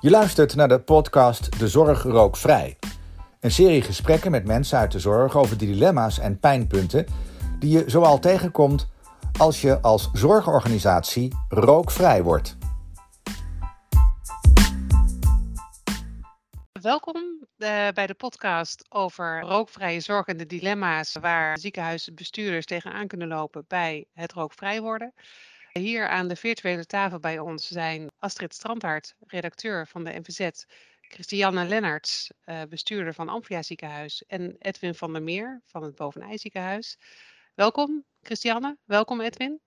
Je luistert naar de podcast De Zorg Rookvrij. Een serie gesprekken met mensen uit de zorg over de dilemma's en pijnpunten die je zoal tegenkomt als je als zorgorganisatie rookvrij wordt. Welkom uh, bij de podcast over rookvrije zorg en de dilemma's waar ziekenhuisbestuurders tegenaan kunnen lopen bij het rookvrij worden. Hier aan de virtuele tafel bij ons zijn Astrid Strandhart, redacteur van de NVZ, Christiane Lennarts, uh, bestuurder van Amphia Ziekenhuis en Edwin van der Meer van het Bovenij Ziekenhuis. Welkom Christiane, welkom Edwin.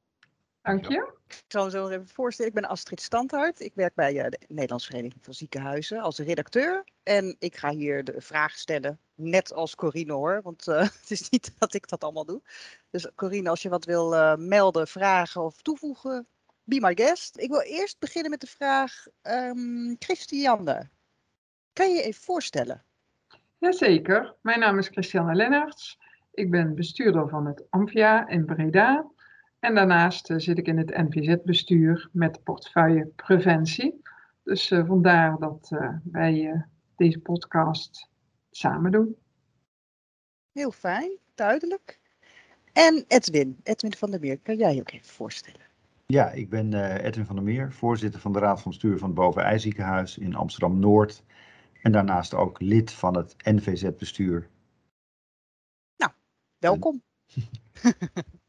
Dank je. Ik zal zo even voorstellen. Ik ben Astrid Standhart. Ik werk bij uh, de Nederlandse Vereniging van Ziekenhuizen als redacteur. En ik ga hier de vraag stellen, net als Corine hoor. Want uh, het is niet dat ik dat allemaal doe. Dus Corine, als je wat wil uh, melden, vragen of toevoegen, be my guest. Ik wil eerst beginnen met de vraag, um, Christiane, kan je je even voorstellen? Jazeker. Mijn naam is Christiane Lennarts. Ik ben bestuurder van het Amphia in Breda. En daarnaast uh, zit ik in het NVZ-bestuur met portefeuille preventie. Dus uh, vandaar dat uh, wij deze podcast samen doen. Heel fijn, duidelijk. En Edwin, Edwin van der Meer, kan jij je ook even voorstellen? Ja, ik ben Edwin van der Meer, voorzitter van de Raad van Bestuur van het Bovenijziekenhuis in Amsterdam-Noord. En daarnaast ook lid van het NVZ-bestuur. Nou, welkom.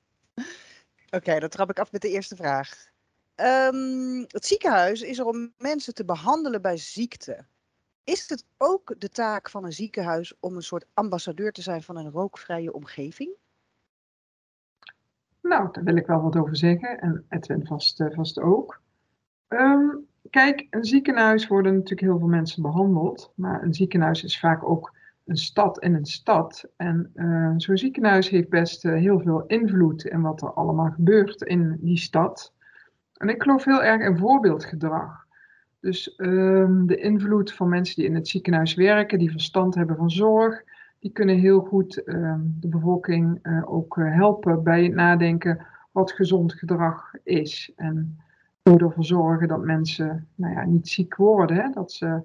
okay, dan trap ik af met de eerste vraag. Um, het ziekenhuis is er om mensen te behandelen bij ziekte. Is het ook de taak van een ziekenhuis om een soort ambassadeur te zijn van een rookvrije omgeving? Nou, daar wil ik wel wat over zeggen. En Edwin vast, uh, vast ook. Um, kijk, een ziekenhuis worden natuurlijk heel veel mensen behandeld. Maar een ziekenhuis is vaak ook een stad in een stad. En uh, zo'n ziekenhuis heeft best uh, heel veel invloed in wat er allemaal gebeurt in die stad. En ik geloof heel erg in voorbeeldgedrag. Dus uh, de invloed van mensen die in het ziekenhuis werken, die verstand hebben van zorg, die kunnen heel goed ehm, de bevolking eh, ook helpen bij het nadenken wat gezond gedrag is. En ervoor zorgen dat mensen nou ja, niet ziek worden, hè, dat ze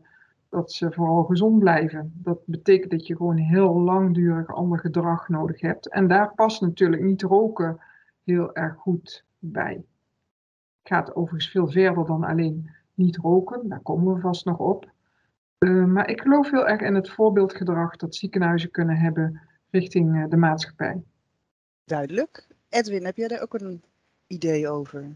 dat ze vooral gezond blijven. Dat betekent dat je gewoon heel langdurig ander gedrag nodig hebt. En daar past natuurlijk niet roken heel erg goed bij. Het gaat overigens veel verder dan alleen niet roken, daar komen we vast nog op. Uh, maar ik geloof heel erg in het voorbeeldgedrag dat ziekenhuizen kunnen hebben richting uh, de maatschappij. Duidelijk. Edwin, heb jij daar ook een idee over?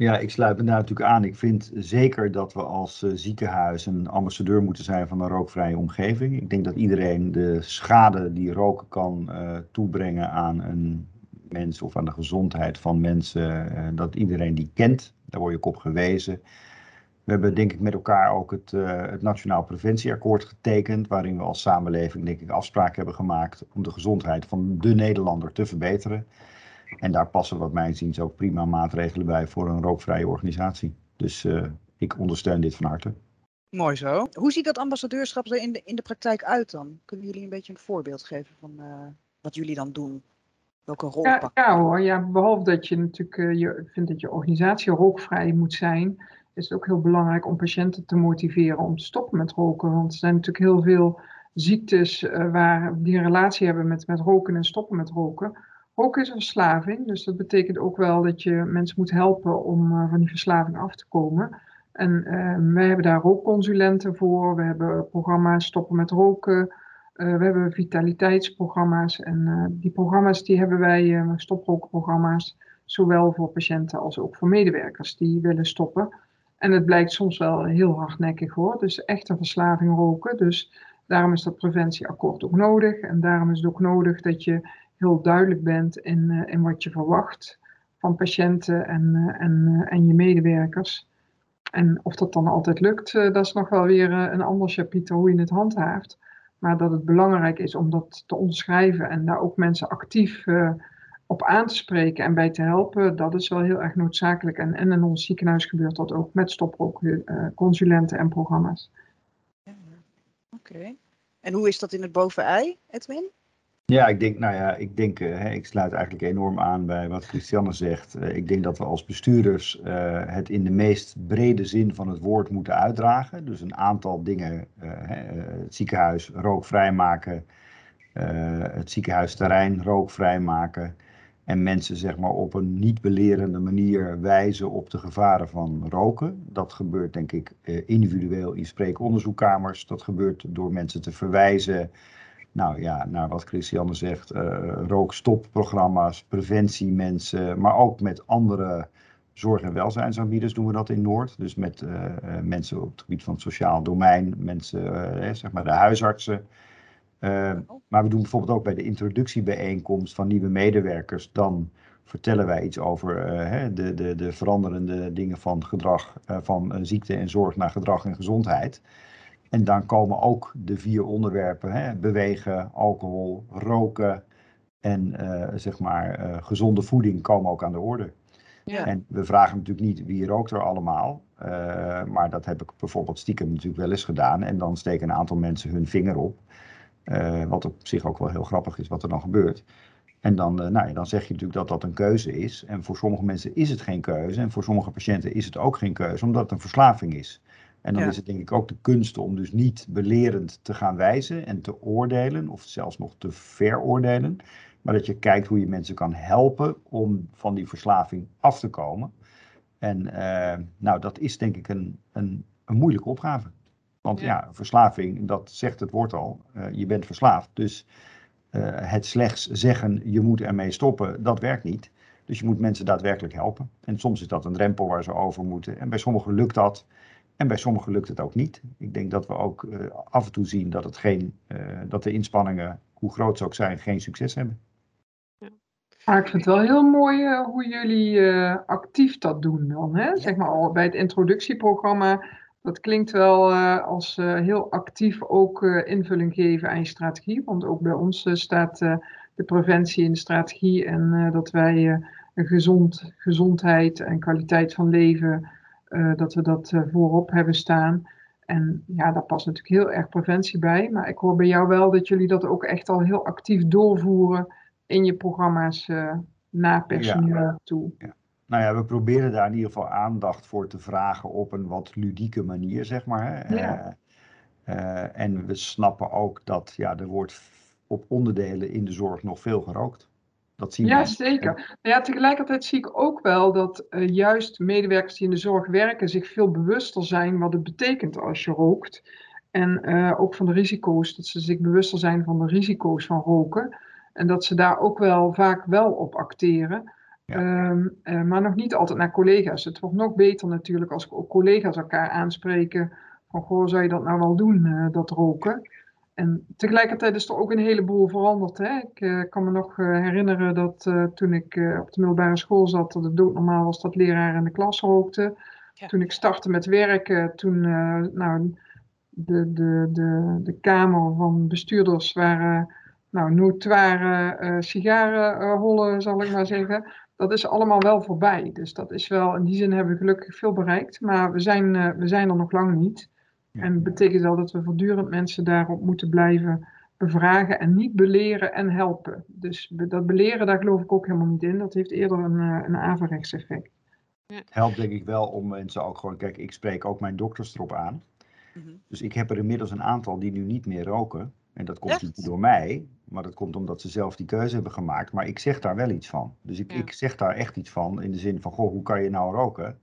Ja, ik sluit me daar natuurlijk aan. Ik vind zeker dat we als uh, ziekenhuis een ambassadeur moeten zijn van een rookvrije omgeving. Ik denk dat iedereen de schade die roken kan uh, toebrengen aan een mens of aan de gezondheid van mensen, uh, dat iedereen die kent. Daar word je op gewezen. We hebben denk ik met elkaar ook het, het Nationaal Preventieakkoord getekend, waarin we als samenleving denk ik afspraken hebben gemaakt om de gezondheid van de Nederlander te verbeteren. En daar passen wat mij ziens ook prima maatregelen bij voor een rookvrije organisatie. Dus uh, ik ondersteun dit van harte. Mooi zo. Hoe ziet dat ambassadeurschap er in de, in de praktijk uit dan? Kunnen jullie een beetje een voorbeeld geven van uh, wat jullie dan doen? Welke rol ja, pakken? Ja hoor, ja, behalve dat je natuurlijk uh, je vindt dat je organisatie rookvrij moet zijn, is het ook heel belangrijk om patiënten te motiveren om te stoppen met roken. Want er zijn natuurlijk heel veel ziektes waar, die een relatie hebben met, met roken en stoppen met roken. Roken is verslaving, dus dat betekent ook wel dat je mensen moet helpen om uh, van die verslaving af te komen. En uh, wij hebben daar rookconsulenten voor, we hebben programma's Stoppen met Roken, uh, we hebben vitaliteitsprogramma's en die programma's die hebben wij, stoprookprogramma's, zowel voor patiënten als ook voor medewerkers die willen stoppen. En het blijkt soms wel heel hardnekkig hoor, dus echt een verslaving roken. Dus daarom is dat preventieakkoord ook nodig en daarom is het ook nodig dat je heel duidelijk bent in, uh, in wat je verwacht van patiënten en, uh, en, uh, en je medewerkers. En of dat dan altijd lukt, dat is nog wel weer een ander chapiter hoe je het handhaaft. Maar dat het belangrijk is om dat te omschrijven en daar ook mensen actief op aan te spreken en bij te helpen, dat is wel heel erg noodzakelijk. En, en in ons ziekenhuis gebeurt dat ook met stoprookconsulenten en programma's. Oké. En hoe is dat in het bovenei, Edwin? Ja, ik denk, nou ja, ik denk, uh, ik sluit eigenlijk enorm aan bij wat Christiane zegt. Uh, ik denk dat we als bestuurders uh, het in de meest brede zin van het woord moeten uitdragen. Dus een aantal dingen, het ziekenhuis rookvrij maken, het ziekenhuisterrein rookvrij maken. En mensen zeg maar op een niet belerende manier wijzen op de gevaren van roken. Dat gebeurt denk ik individueel in spreekonderzoekkamers. Dat gebeurt door mensen te verwijzen nou ja, naar wat Christiane zegt, uh, rookstopprogramma's, preventiemensen, maar ook met andere zorg- en welzijnsaanbieders doen we dat in Noord. Dus met uh, mensen op het gebied van het sociaal domein, mensen, uh, zeg maar de huisartsen. maar we doen bijvoorbeeld ook bij de introductiebijeenkomst van nieuwe medewerkers, dan vertellen wij iets over de, de, de veranderende dingen van gedrag, van ziekte en zorg naar gedrag en gezondheid. En dan komen ook de vier onderwerpen, hè, bewegen, alcohol, roken en uh, zeg maar uh, gezonde voeding komen ook aan de orde. Ja. En we vragen natuurlijk niet wie rookt er allemaal, uh, maar dat heb ik bijvoorbeeld stiekem natuurlijk wel eens gedaan. En dan steken een aantal mensen hun vinger op, wat op zich ook wel heel grappig is wat er dan gebeurt. En dan, nou ja, dan zeg je natuurlijk dat dat een keuze is. En voor sommige mensen is het geen keuze. En voor sommige patiënten is het ook geen keuze, omdat het een verslaving is. En dan ja. is het denk ik ook de kunst om dus niet belerend te gaan wijzen en te oordelen, of zelfs nog te veroordelen. Maar dat je kijkt hoe je mensen kan helpen om van die verslaving af te komen. En uh, nou, dat is denk ik een, een, een moeilijke opgave. Want ja. ja, verslaving, dat zegt het woord al, uh, je bent verslaafd. Dus uh, het slechts zeggen, je moet ermee stoppen, dat werkt niet. Dus je moet mensen daadwerkelijk helpen. En soms is dat een drempel waar ze over moeten. En bij sommigen lukt dat. En bij sommigen lukt het ook niet. Ik denk dat we ook uh, af en toe zien dat, het geen, uh, dat de inspanningen, hoe groot ze ook zijn, geen succes hebben. Ja. ik vind het wel heel mooi uh, hoe jullie actief dat doen dan. Hè? Zeg maar al bij het introductieprogramma. Dat klinkt wel als heel actief ook invulling geven aan je strategie. Want ook bij ons staat de preventie in de strategie. En dat wij gezond, gezondheid en kwaliteit van leven uh, dat we dat uh, voorop hebben staan. En ja, daar past natuurlijk heel erg preventie bij. Maar ik hoor bij jou wel dat jullie dat ook echt al heel actief doorvoeren in je programma's uh, naar personeel ja. toe. Ja. Nou ja, we proberen daar in ieder geval aandacht voor te vragen op een wat ludieke manier, zeg maar. Ja. en we snappen ook dat ja, er wordt op onderdelen in de zorg nog veel gerookt. Dat zien ja, we. zeker. Ja, tegelijkertijd zie ik ook wel dat uh, juist medewerkers die in de zorg werken zich veel bewuster zijn wat het betekent als je rookt. En uh, ook van de risico's, dat ze zich bewuster zijn van de risico's van roken. En dat ze daar ook wel vaak wel op acteren. Ja. Um, uh, maar nog niet altijd naar collega's. Het wordt nog beter natuurlijk als collega's elkaar aanspreken. Van goh, zou je dat nou wel doen, dat roken? En tegelijkertijd is er ook een heleboel veranderd. Hè? Ik uh, kan me nog uh, herinneren dat uh, toen ik op de middelbare school zat, dat het doodnormaal was dat leraren in de klas rookten. Ja. Toen ik startte met werken, toen nou, de, de, de, de kamer van bestuurders waren nou, notoire sigarenhollen, zal ik maar zeggen. Dat is allemaal wel voorbij. Dus dat is wel, in die zin hebben we gelukkig veel bereikt. Maar we zijn, we zijn er nog lang niet. En dat betekent wel dat we voortdurend mensen daarop moeten blijven bevragen en niet beleren en helpen. Dus dat beleren, daar geloof ik ook helemaal niet in. Dat heeft eerder een, eh, een averechts effect. Ja. Helpt denk ik wel om mensen ook gewoon, kijk, ik spreek ook mijn dokters erop aan. Mm -hmm. Dus ik heb er inmiddels een aantal die nu niet meer roken. En dat komt niet door mij, maar dat komt omdat ze zelf die keuze hebben gemaakt. Maar ik zeg daar wel iets van. Dus ik, ja. ik zeg daar echt iets van in de zin van, goh, hoe kan je nou roken?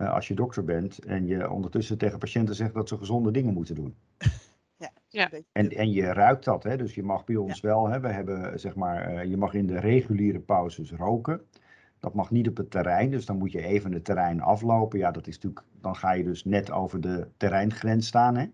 Uh, als je dokter bent en je ondertussen tegen patiënten zegt dat ze gezonde dingen moeten doen. Ja, ja. En, en je ruikt dat, hè? dus je mag bij ons ja. wel, hè? we hebben zeg maar, uh, je mag in de reguliere pauzes roken. Dat mag niet op het terrein, dus dan moet je even het terrein aflopen. Ja, dat is natuurlijk, dan ga je dus net over de terreingrens staan. Hè?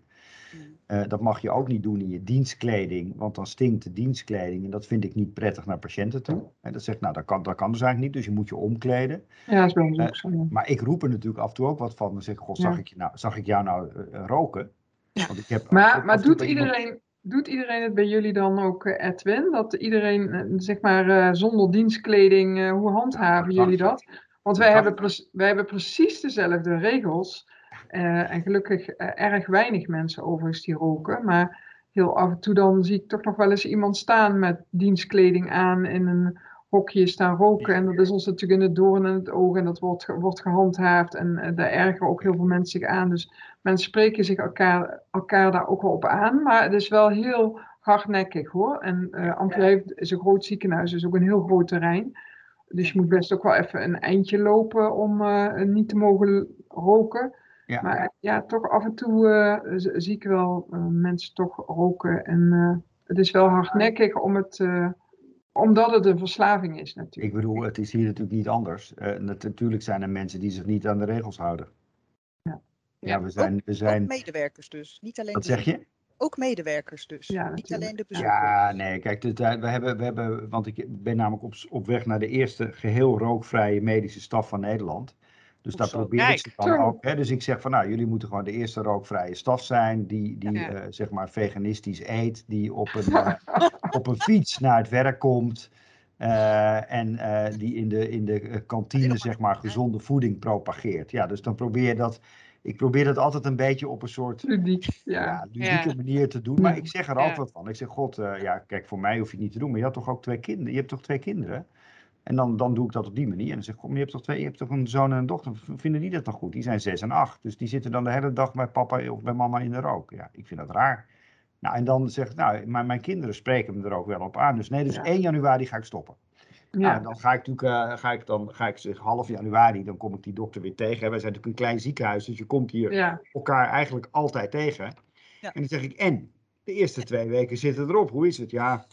Uh, dat mag je ook niet doen in je dienstkleding, want dan stinkt de dienstkleding en dat vind ik niet prettig naar patiënten toe. En dat zegt, nou, dat kan, dat kan dus eigenlijk niet, dus je moet je omkleden. Ja, dat is bij ons ook zo. Uh, maar ik roep er natuurlijk af en toe ook wat van. Dan zeg ik, god, zag, ja. ik, nou, zag ik jou nou uh, roken? Want ik heb maar maar doet, iedereen, iemand... doet iedereen het bij jullie dan ook, Edwin? Dat iedereen, zeg maar, zonder dienstkleding, hoe handhaven ja, jullie dat? Want wij hebben, wij hebben precies dezelfde regels. Uh, en gelukkig uh, erg weinig mensen overigens die roken. Maar heel af en toe dan zie ik toch nog wel eens iemand staan met dienstkleding aan in een hokje staan roken. En dat is ons natuurlijk in het doorn in het oog en dat wordt, wordt gehandhaafd. En uh, daar ergeren ook heel veel mensen zich aan. Dus mensen spreken zich elkaar, elkaar daar ook wel op aan. Maar het is wel heel hardnekkig hoor. En uh, Antwerpen is een groot ziekenhuis, is ook een heel groot terrein. Dus je moet best ook wel even een eindje lopen om uh, niet te mogen roken. Ja. Maar ja, toch af en toe uh, zie ik wel uh, mensen toch roken. En het is wel hardnekkig om het, omdat het een verslaving is natuurlijk. Ik bedoel, het is hier natuurlijk niet anders. natuurlijk zijn er mensen die zich niet aan de regels houden. Ja, ja we zijn... Ook, we zijn... Ook medewerkers dus, niet alleen... Wat zeg je? Ook medewerkers dus, ja, niet alleen de bezoekers. Ja, nee, kijk, we hebben, we hebben, want ik ben namelijk op, op weg naar de eerste geheel rookvrije medische staf van Nederland. Dus daar probeer ik ze dan ook. Hè? Dus ik zeg van, nou, jullie moeten gewoon de eerste rookvrije staf zijn, die, die ja. uh, zeg maar veganistisch eet, die op een, uh, op een fiets naar het werk komt. Uh, en die in de, in de kantine, zeg maar, gezonde voeding propageert. Ja, dus dan probeer je dat ik probeer het altijd een beetje op een soort ja. Ja, ludieke ja. manier te doen. Maar ik zeg er wat van. Ik zeg, god, ja, kijk, voor mij hoef je het niet te doen. Maar je had toch ook twee kinderen? Je hebt toch twee kinderen? En dan, dan doe ik dat op die manier. En dan zeg ik, kom, je hebt toch twee, je hebt toch een zoon en een dochter. Vinden die dat dan goed? Die zijn zes en acht. Dus die zitten dan de hele dag bij papa of bij mama in de rook. Ja, ik vind dat raar. Nou, en dan zeg ik, nou, maar mijn kinderen spreken me er ook wel op aan. Dus nee, dus 1 januari ga ik stoppen. Ja. Nou, dan ga ik natuurlijk, uh, ga ik dan ga ik zeg half januari, dan kom ik die dokter weer tegen. Wij zijn natuurlijk een klein ziekenhuis, dus je komt hier ja. elkaar eigenlijk altijd tegen. Ja. En dan zeg ik, en? De eerste twee weken zitten erop, hoe is het? Ja,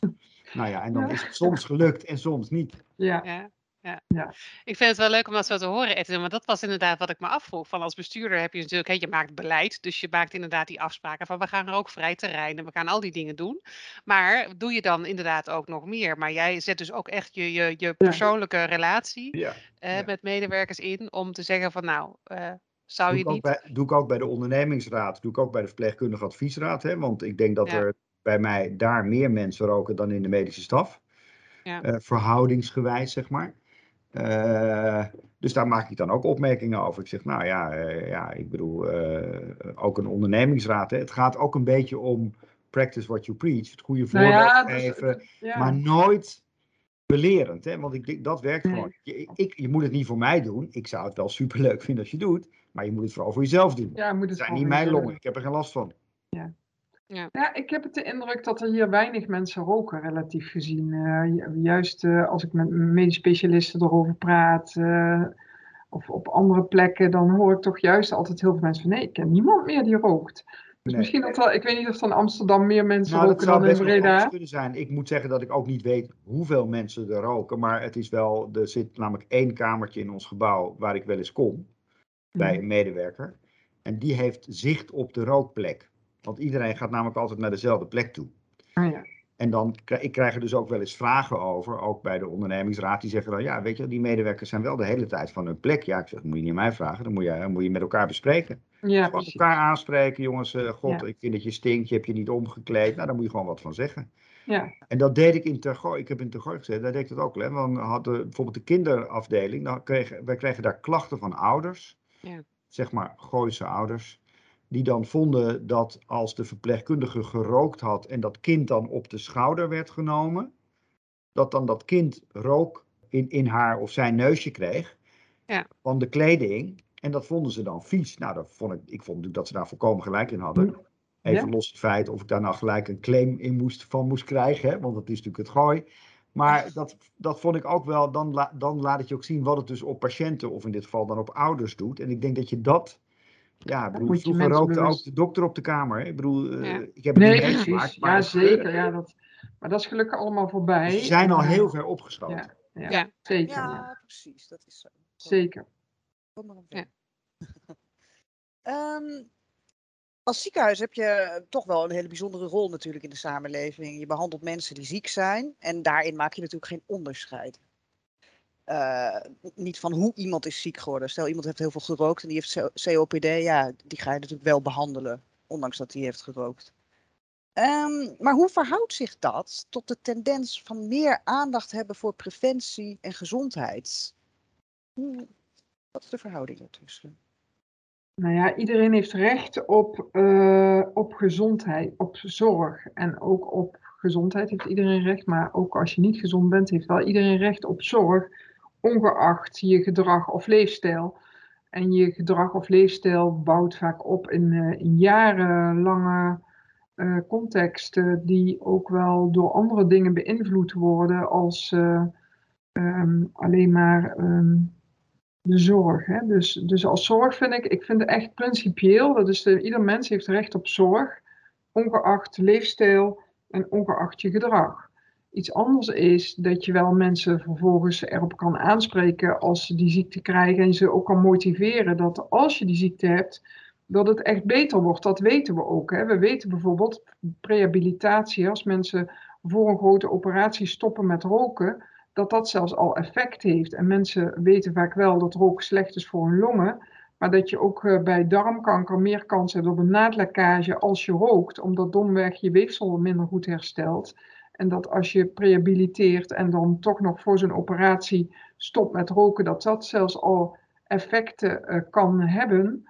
nou ja, en dan is het soms gelukt en soms niet. Ja ja. ja. Ik vind het wel leuk om dat zo te horen, Edwin. Maar dat was inderdaad wat ik me afvroeg. Van als bestuurder heb je natuurlijk, hè, je maakt beleid. Dus je maakt inderdaad die afspraken van we gaan er ook vrij terrein en we gaan al die dingen doen. Maar doe je dan inderdaad ook nog meer? Maar jij zet dus ook echt je, je, je persoonlijke ja. relatie ja. Uh, met medewerkers in om te zeggen van nou, uh, zou doe je niet... Bij, doe ik ook bij de ondernemingsraad, doe ik ook bij de verpleegkundige adviesraad. Hè, want ik denk dat er bij mij daar meer mensen roken dan in de medische staf. Uh, verhoudingsgewijs, zeg maar. Uh, dus daar maak ik dan ook opmerkingen over. Ik zeg, nou ja, uh, ja ik bedoel, ook een ondernemingsraad. Hè. Het gaat ook een beetje om practice what you preach. Het goede voorbeeld nou ja, geven, dus, ja. maar nooit belerend. Hè? Want ik, dat werkt gewoon. Je, ik, je moet het niet voor mij doen. Ik zou het wel superleuk vinden als je doet. Maar je moet het vooral voor jezelf doen. Ja, moet het zijn niet mijn longen. Ik heb er geen last van. Ja. Ja. ja, ik heb het de indruk dat er hier weinig mensen roken, relatief gezien. Uh, juist uh, als ik met medisch specialisten erover praat, uh, of op andere plekken, dan hoor ik toch juist altijd heel veel mensen van nee, ik ken niemand meer die rookt. Dus nee. misschien dat wel, ik weet niet of er in Amsterdam meer mensen nou, roken dan in Breda. kunnen zijn. Ik moet zeggen dat ik ook niet weet hoeveel mensen er roken, maar het is wel, er zit namelijk één kamertje in ons gebouw waar ik wel eens kom, bij een medewerker. En die heeft zicht op de rookplek. Want iedereen gaat namelijk altijd naar dezelfde plek toe. Oh ja. En dan, ik krijg er dus ook wel eens vragen over, ook bij de ondernemingsraad, die zeggen dan, ja, weet je, die medewerkers zijn wel de hele tijd van hun plek. Ja, ik zeg, dat moet je niet aan mij vragen, dan moet je, moet je met elkaar bespreken. Ja, gewoon elkaar aanspreken, jongens, uh, god, ja. ik vind dat je stinkt, je hebt je niet omgekleed. Nou, daar moet je gewoon wat van zeggen. Ja. En dat deed ik in Tergooi, ik heb in Tergooi gezet, daar deed ik dat ook. Hè? Want we hadden bijvoorbeeld de kinderafdeling, dan kregen, wij kregen daar klachten van ouders, ja. zeg maar Gooise ouders die dan vonden dat als de verpleegkundige gerookt had en dat kind dan op de schouder werd genomen, dat dan dat kind rook in, in haar of zijn neusje kreeg ja. van de kleding. En dat vonden ze dan vies. Nou, dat vond ik, ik vond natuurlijk dat ze daar volkomen gelijk in hadden. Even ja? los het feit of ik daar nou gelijk een claim in moest, van moest krijgen, hè, want dat is natuurlijk het gooi. Maar dat, dat vond ik ook wel, dan, la, dan laat het je ook zien wat het dus op patiënten, of in dit geval dan op ouders doet. En ik denk dat je dat ja, ik bedoel, vroeger rookte ook de dokter op de kamer. Ik bedoel, uh, ja. ik heb het nee, niet meegemaakt. Ja, zeker. Ja, dat, maar dat is gelukkig allemaal voorbij. Ze zijn al heel ver opgeschoten. Ja, ja, ja. zeker. Ja, precies. Dat is zo. Zeker. Ja. um, als ziekenhuis heb je toch wel een hele bijzondere rol natuurlijk in de samenleving. Je behandelt mensen die ziek zijn en daarin maak je natuurlijk geen onderscheid. Uh, niet van hoe iemand is ziek geworden. Stel, iemand heeft heel veel gerookt en die heeft COPD. Ja, die ga je natuurlijk wel behandelen, ondanks dat hij heeft gerookt. Um, maar hoe verhoudt zich dat tot de tendens van meer aandacht hebben voor preventie en gezondheid? Wat is de verhouding ertussen? Nou ja, iedereen heeft recht op, uh, op gezondheid, op zorg. En ook op gezondheid heeft iedereen recht. Maar ook als je niet gezond bent, heeft wel iedereen recht op zorg. Ongeacht je gedrag of leefstijl. En je gedrag of leefstijl bouwt vaak op in, in jarenlange uh, contexten. Die ook wel door andere dingen beïnvloed worden als um, alleen maar. Um, de zorg. Hè? Dus, dus als zorg vind ik, ik vind het echt principieel, dat is de, ieder mens heeft recht op zorg, ongeacht leefstijl en ongeacht je gedrag. Iets anders is dat je wel mensen vervolgens erop kan aanspreken als ze die ziekte krijgen en ze ook kan motiveren dat als je die ziekte hebt, dat het echt beter wordt. Dat weten we ook. Hè? We weten bijvoorbeeld prehabilitatie, als mensen voor een grote operatie stoppen met roken, dat dat zelfs al effect heeft. En mensen weten vaak wel dat roken slecht is voor hun longen. Maar dat je ook eh, bij darmkanker meer kans hebt op een naadlekkage als je rookt, omdat domweg je weefsel minder goed herstelt. En dat als je prehabiliteert en dan toch nog voor zo'n operatie stopt met roken, dat dat zelfs al effecten uh, kan hebben.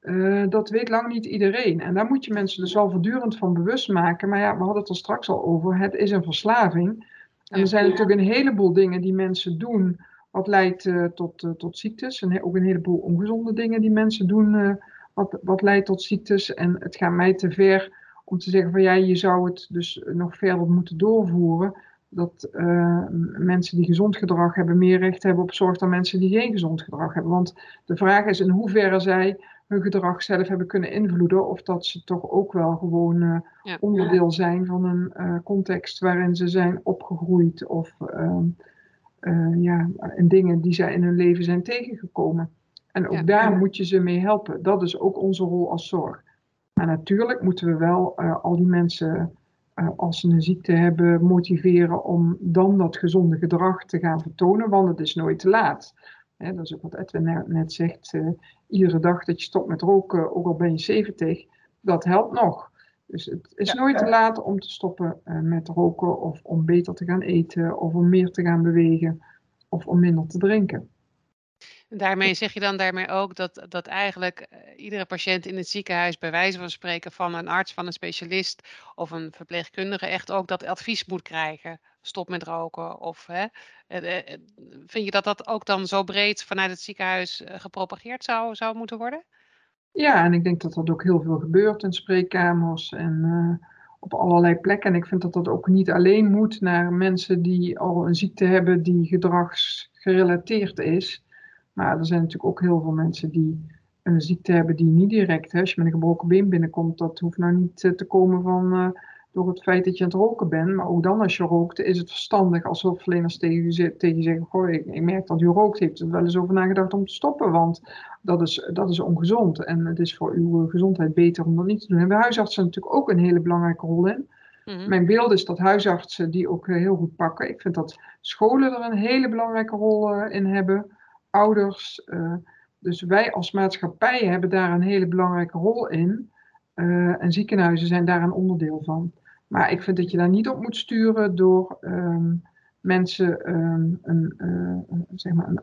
Uh, dat weet lang niet iedereen. En daar moet je mensen dus wel voortdurend van bewust maken. Maar ja, we hadden het er straks al over. Het is een verslaving. En er zijn natuurlijk een heleboel dingen die mensen doen, wat leidt uh, tot, tot ziektes. En ook een heleboel ongezonde dingen die mensen doen, wat, wat leidt tot ziektes. En het gaat mij te ver om te zeggen van ja, je zou het dus nog verder moeten doorvoeren. Dat mensen die gezond gedrag hebben meer recht hebben op zorg dan mensen die geen gezond gedrag hebben. Want de vraag is in hoeverre zij hun gedrag zelf hebben kunnen invloeden. Of dat ze toch ook wel gewoon uh, ja. onderdeel zijn van een uh, context waarin ze zijn opgegroeid. Of uh, ja, in dingen die zij in hun leven zijn tegengekomen. En ook ja. daar moet je ze mee helpen. Dat is ook onze rol als zorg. Maar natuurlijk moeten we wel al die mensen, als ze een ziekte hebben, motiveren om dan dat gezonde gedrag te gaan vertonen. Want het is nooit te laat. Dat is ook wat Edwin net zegt. Uh, iedere dag dat je stopt met roken, ook al ben je 70, dat helpt nog. Dus het is ja, nooit te laat om te stoppen uh, met roken of om beter te gaan eten of om meer te gaan bewegen of om minder te drinken. Daarmee zeg je dan daarmee ook dat, dat eigenlijk uh, iedere patiënt in het ziekenhuis, bij wijze van spreken van een arts, van een specialist of een verpleegkundige, echt ook dat advies moet krijgen. Stop met roken. Of hè, uh, vind je dat dat ook dan zo breed vanuit het ziekenhuis gepropageerd zou, zou moeten worden? Ja, en ik denk dat dat ook heel veel gebeurt in spreekkamers en op allerlei plekken. En ik vind dat dat ook niet alleen moet naar mensen die al een ziekte hebben die gedragsgerelateerd is. Maar er zijn natuurlijk ook heel veel mensen die een ziekte hebben die niet direct, hè, als je met een gebroken been binnenkomt, dat hoeft nou niet te komen van, uh, door het feit dat je aan het roken bent. Maar ook dan als je rookt, is het verstandig als hulpverleners tegen je, tegen je zeggen, goh, ik, ik, merk dat u rookt, heeft er wel eens over nagedacht om te stoppen, want dat is, dat is ongezond. En het is voor uw gezondheid beter om dat niet te doen. En bij huisartsen natuurlijk ook een hele belangrijke rol in. Mm-hmm. Mijn beeld is dat huisartsen die ook heel goed pakken. Ik vind dat scholen er een hele belangrijke rol in hebben ouders. Uh, dus wij als maatschappij hebben daar een hele belangrijke rol in. Uh, en ziekenhuizen zijn daar een onderdeel van. Maar ik vind dat je daar niet op moet sturen door um, mensen um, een, uh, zeg maar een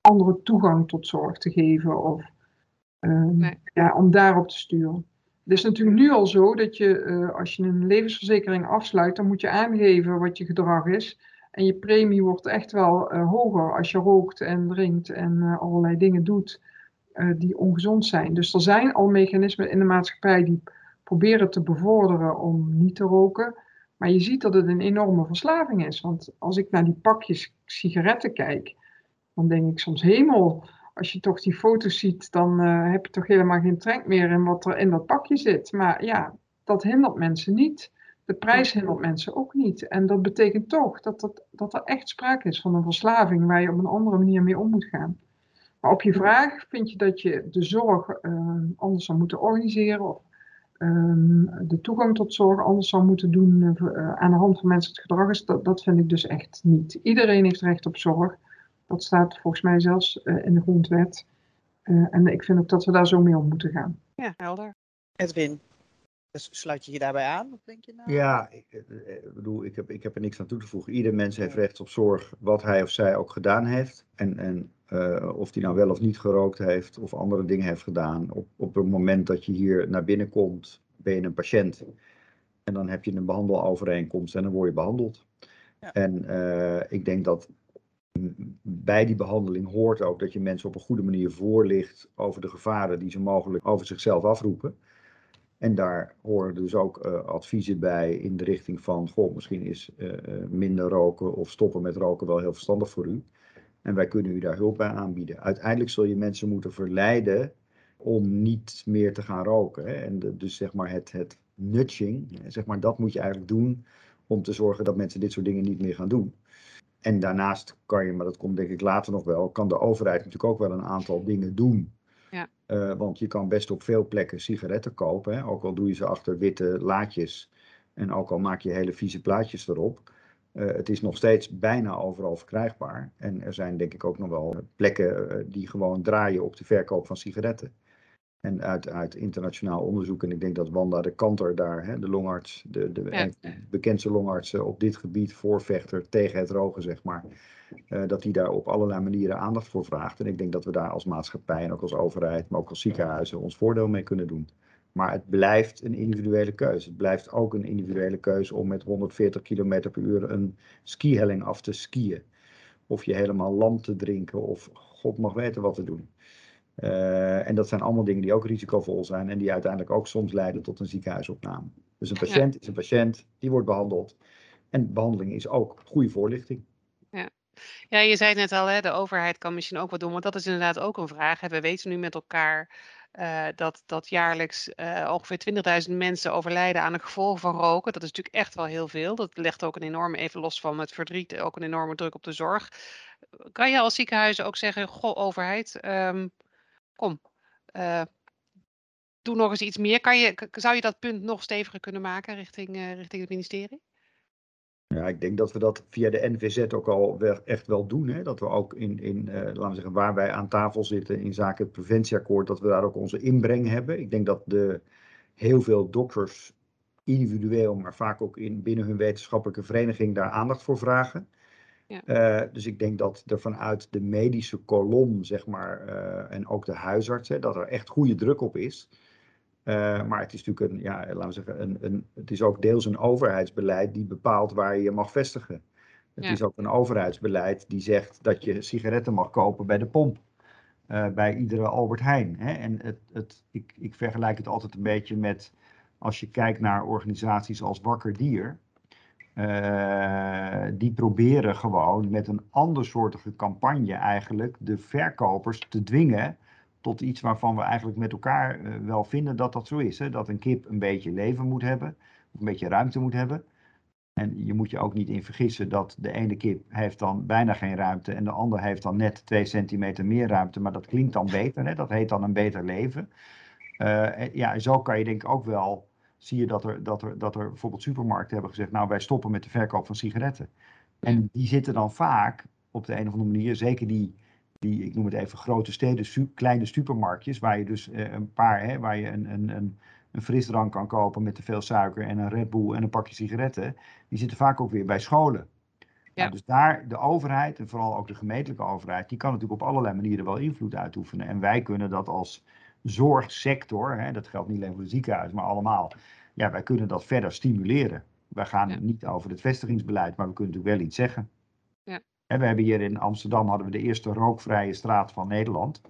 andere toegang tot zorg te geven. Of um, nee. ja, om daarop te sturen. Het is natuurlijk nu al zo dat je, als je een levensverzekering afsluit, dan moet je aangeven wat je gedrag is. En je premie wordt echt wel uh, hoger als je rookt en drinkt en uh, allerlei dingen doet uh, die ongezond zijn. Dus er zijn al mechanismen in de maatschappij die proberen te bevorderen om niet te roken. Maar je ziet dat het een enorme verslaving is. Want als ik naar die pakjes sigaretten kijk, dan denk ik soms hemel. Als je toch die foto's ziet, dan heb je toch helemaal geen trek meer in wat er in dat pakje zit. Maar ja, dat hindert mensen niet. De prijs hindert mensen ook niet. En dat betekent toch dat, dat, dat er echt sprake is van een verslaving waar je op een andere manier mee om moet gaan. Maar op je vraag vind je dat je de zorg uh, anders zou moeten organiseren of um, de toegang tot zorg anders zou moeten doen uh, aan de hand van mensen het gedrag is, dat, dat vind ik dus echt niet. Iedereen heeft recht op zorg. Dat staat volgens mij zelfs uh, in de grondwet. en ik vind ook dat we daar zo mee om moeten gaan. Ja, helder. Edwin, dus sluit je je daarbij aan? Wat denk je nou? Ja, ik, ik, bedoel, ik heb, ik heb er niks aan toe te voegen. Ieder mens heeft recht op zorg, wat hij of zij ook gedaan heeft. En, en uh, of die nou wel of niet gerookt heeft of andere dingen heeft gedaan. Op, op het moment dat je hier naar binnen komt, ben je een patiënt. En dan heb je een behandelovereenkomst en dan word je behandeld. Ja. En uh, ik denk dat bij die behandeling hoort ook dat je mensen op een goede manier voorlicht over de gevaren die ze mogelijk over zichzelf afroepen. En daar horen dus ook uh, adviezen bij in de richting van, goh, misschien is uh, minder roken of stoppen met roken wel heel verstandig voor u. En wij kunnen u daar hulp bij aanbieden. Uiteindelijk zul je mensen moeten verleiden om niet meer te gaan roken. Hè? En dus zeg maar het, het nudging, zeg maar, dat moet je eigenlijk doen om te zorgen dat mensen dit soort dingen niet meer gaan doen. En daarnaast kan je, maar dat komt denk ik later nog wel, kan de overheid natuurlijk ook wel een aantal dingen doen. Uh, want je kan best op veel plekken sigaretten kopen, hè? ook al doe je ze achter witte laadjes en ook al maak je hele vieze plaatjes erop. Uh, het is nog steeds bijna overal verkrijgbaar. En er zijn denk ik ook nog wel plekken uh, die gewoon draaien op de verkoop van sigaretten. En uit, uit internationaal onderzoek, en ik denk dat Wanda de Kanter daar, hè, de longarts, de, de ja. bekendste longarts op dit gebied, voorvechter tegen het roken, zeg maar, uh, dat die daar op allerlei manieren aandacht voor vraagt. En ik denk dat we daar als maatschappij en ook als overheid, maar ook als ziekenhuizen ons voordeel mee kunnen doen. Maar het blijft een individuele keuze. Het blijft ook een individuele keuze om met 140 km per uur een skihelling af te skiën. Of je helemaal lam te drinken, of God mag weten wat te doen. Uh, en dat zijn allemaal dingen die ook risicovol zijn en die uiteindelijk ook soms leiden tot een ziekenhuisopname. Dus een patiënt ja. is een patiënt, die wordt behandeld. En behandeling is ook goede voorlichting. Ja. Ja, je zei net al, hè, de overheid kan misschien ook wat doen, want dat is inderdaad ook een vraag. Hè. We weten nu met elkaar uh, dat, dat jaarlijks uh, ongeveer 20.000 mensen overlijden aan de gevolgen van roken. Dat is natuurlijk echt wel heel veel. Dat legt ook een enorme, even los van het verdriet, ook een enorme druk op de zorg. Kan je als ziekenhuis ook zeggen, goh, overheid, um, kom, uh, doe nog eens iets meer. Kan je, zou je dat punt nog steviger kunnen maken richting, uh, richting het ministerie? Ja, ik denk dat we dat via de NVZ ook al echt wel doen. Hè? Dat we ook in, in uh, laten we zeggen, waar wij aan tafel zitten in zaken het preventieakkoord, dat we daar ook onze inbreng hebben. Ik denk dat de, heel veel dokters individueel, maar vaak ook in, binnen hun wetenschappelijke vereniging daar aandacht voor vragen. Ja. Uh, dus ik denk dat er vanuit de medische kolom, zeg maar, uh, en ook de huisartsen, dat er echt goede druk op is. Uh, maar het is natuurlijk een, ja, laten we zeggen, een, een, het is ook deels een overheidsbeleid die bepaalt waar je je mag vestigen. Het ja. is ook een overheidsbeleid die zegt dat je sigaretten mag kopen bij de pomp. bij iedere Albert Heijn. Hè? En het, het, ik, ik vergelijk het altijd een beetje met als je kijkt naar organisaties als Wakker Dier. Uh, die proberen gewoon met een andersoortige campagne eigenlijk de verkopers te dwingen tot iets waarvan we eigenlijk met elkaar uh, wel vinden dat dat zo is. Hè? Dat een kip een beetje leven moet hebben, een beetje ruimte moet hebben. En je moet je ook niet in vergissen dat de ene kip heeft dan bijna geen ruimte en de ander heeft dan net twee centimeter meer ruimte, maar dat klinkt dan beter, hè? dat heet dan een beter leven. Uh, ja, zo kan je denk ik ook wel zie je dat er, dat, er, dat er bijvoorbeeld supermarkten hebben gezegd, nou wij stoppen met de verkoop van sigaretten. En die zitten dan vaak op de een of andere manier, zeker die, die ik noem het even grote steden, su kleine supermarktjes, waar je dus eh, een paar, hè, waar je een, een, een, een frisdrank kan kopen met te veel suiker en een Red Bull en een pakje sigaretten, die zitten vaak ook weer bij scholen. Ja. Nou, dus daar de overheid en vooral ook de gemeentelijke overheid, die kan natuurlijk op allerlei manieren wel invloed uitoefenen. En wij kunnen dat als zorgsector, hè, dat geldt niet alleen voor het ziekenhuis, maar allemaal, ja, wij kunnen dat verder stimuleren. Wij gaan ja. niet over het vestigingsbeleid, maar we kunnen natuurlijk wel iets zeggen. Ja. En we hebben hier in Amsterdam hadden we de eerste rookvrije straat van Nederland.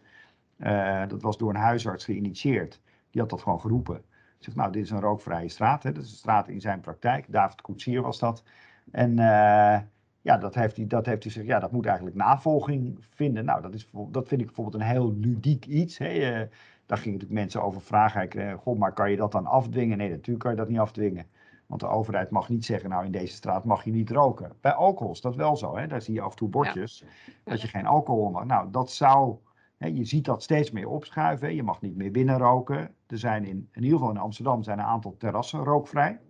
Uh, dat was door een huisarts geïnitieerd. Die had dat gewoon geroepen. Zegt, nou, dit is een rookvrije straat. Hè. Dat is een straat in zijn praktijk. David Koetsier was dat. En uh, ja, dat heeft, hij, dat heeft hij gezegd, ja, dat moet eigenlijk navolging vinden. Nou, dat, is, dat vind ik bijvoorbeeld een heel ludiek iets. Hè. Daar gingen natuurlijk mensen over vragen. Ik, eh, God, maar kan je dat dan afdwingen? Nee, natuurlijk kan je dat niet afdwingen. Want de overheid mag niet zeggen, nou in deze straat mag je niet roken. Bij alcohol is dat wel zo. Hè? Daar zie je af en toe bordjes ja. dat je geen alcohol mag. Nou, dat zou, hè, je ziet dat steeds meer opschuiven. Hè? Je mag niet meer binnen roken. Er zijn in, in ieder geval in Amsterdam zijn een aantal terrassen rookvrij.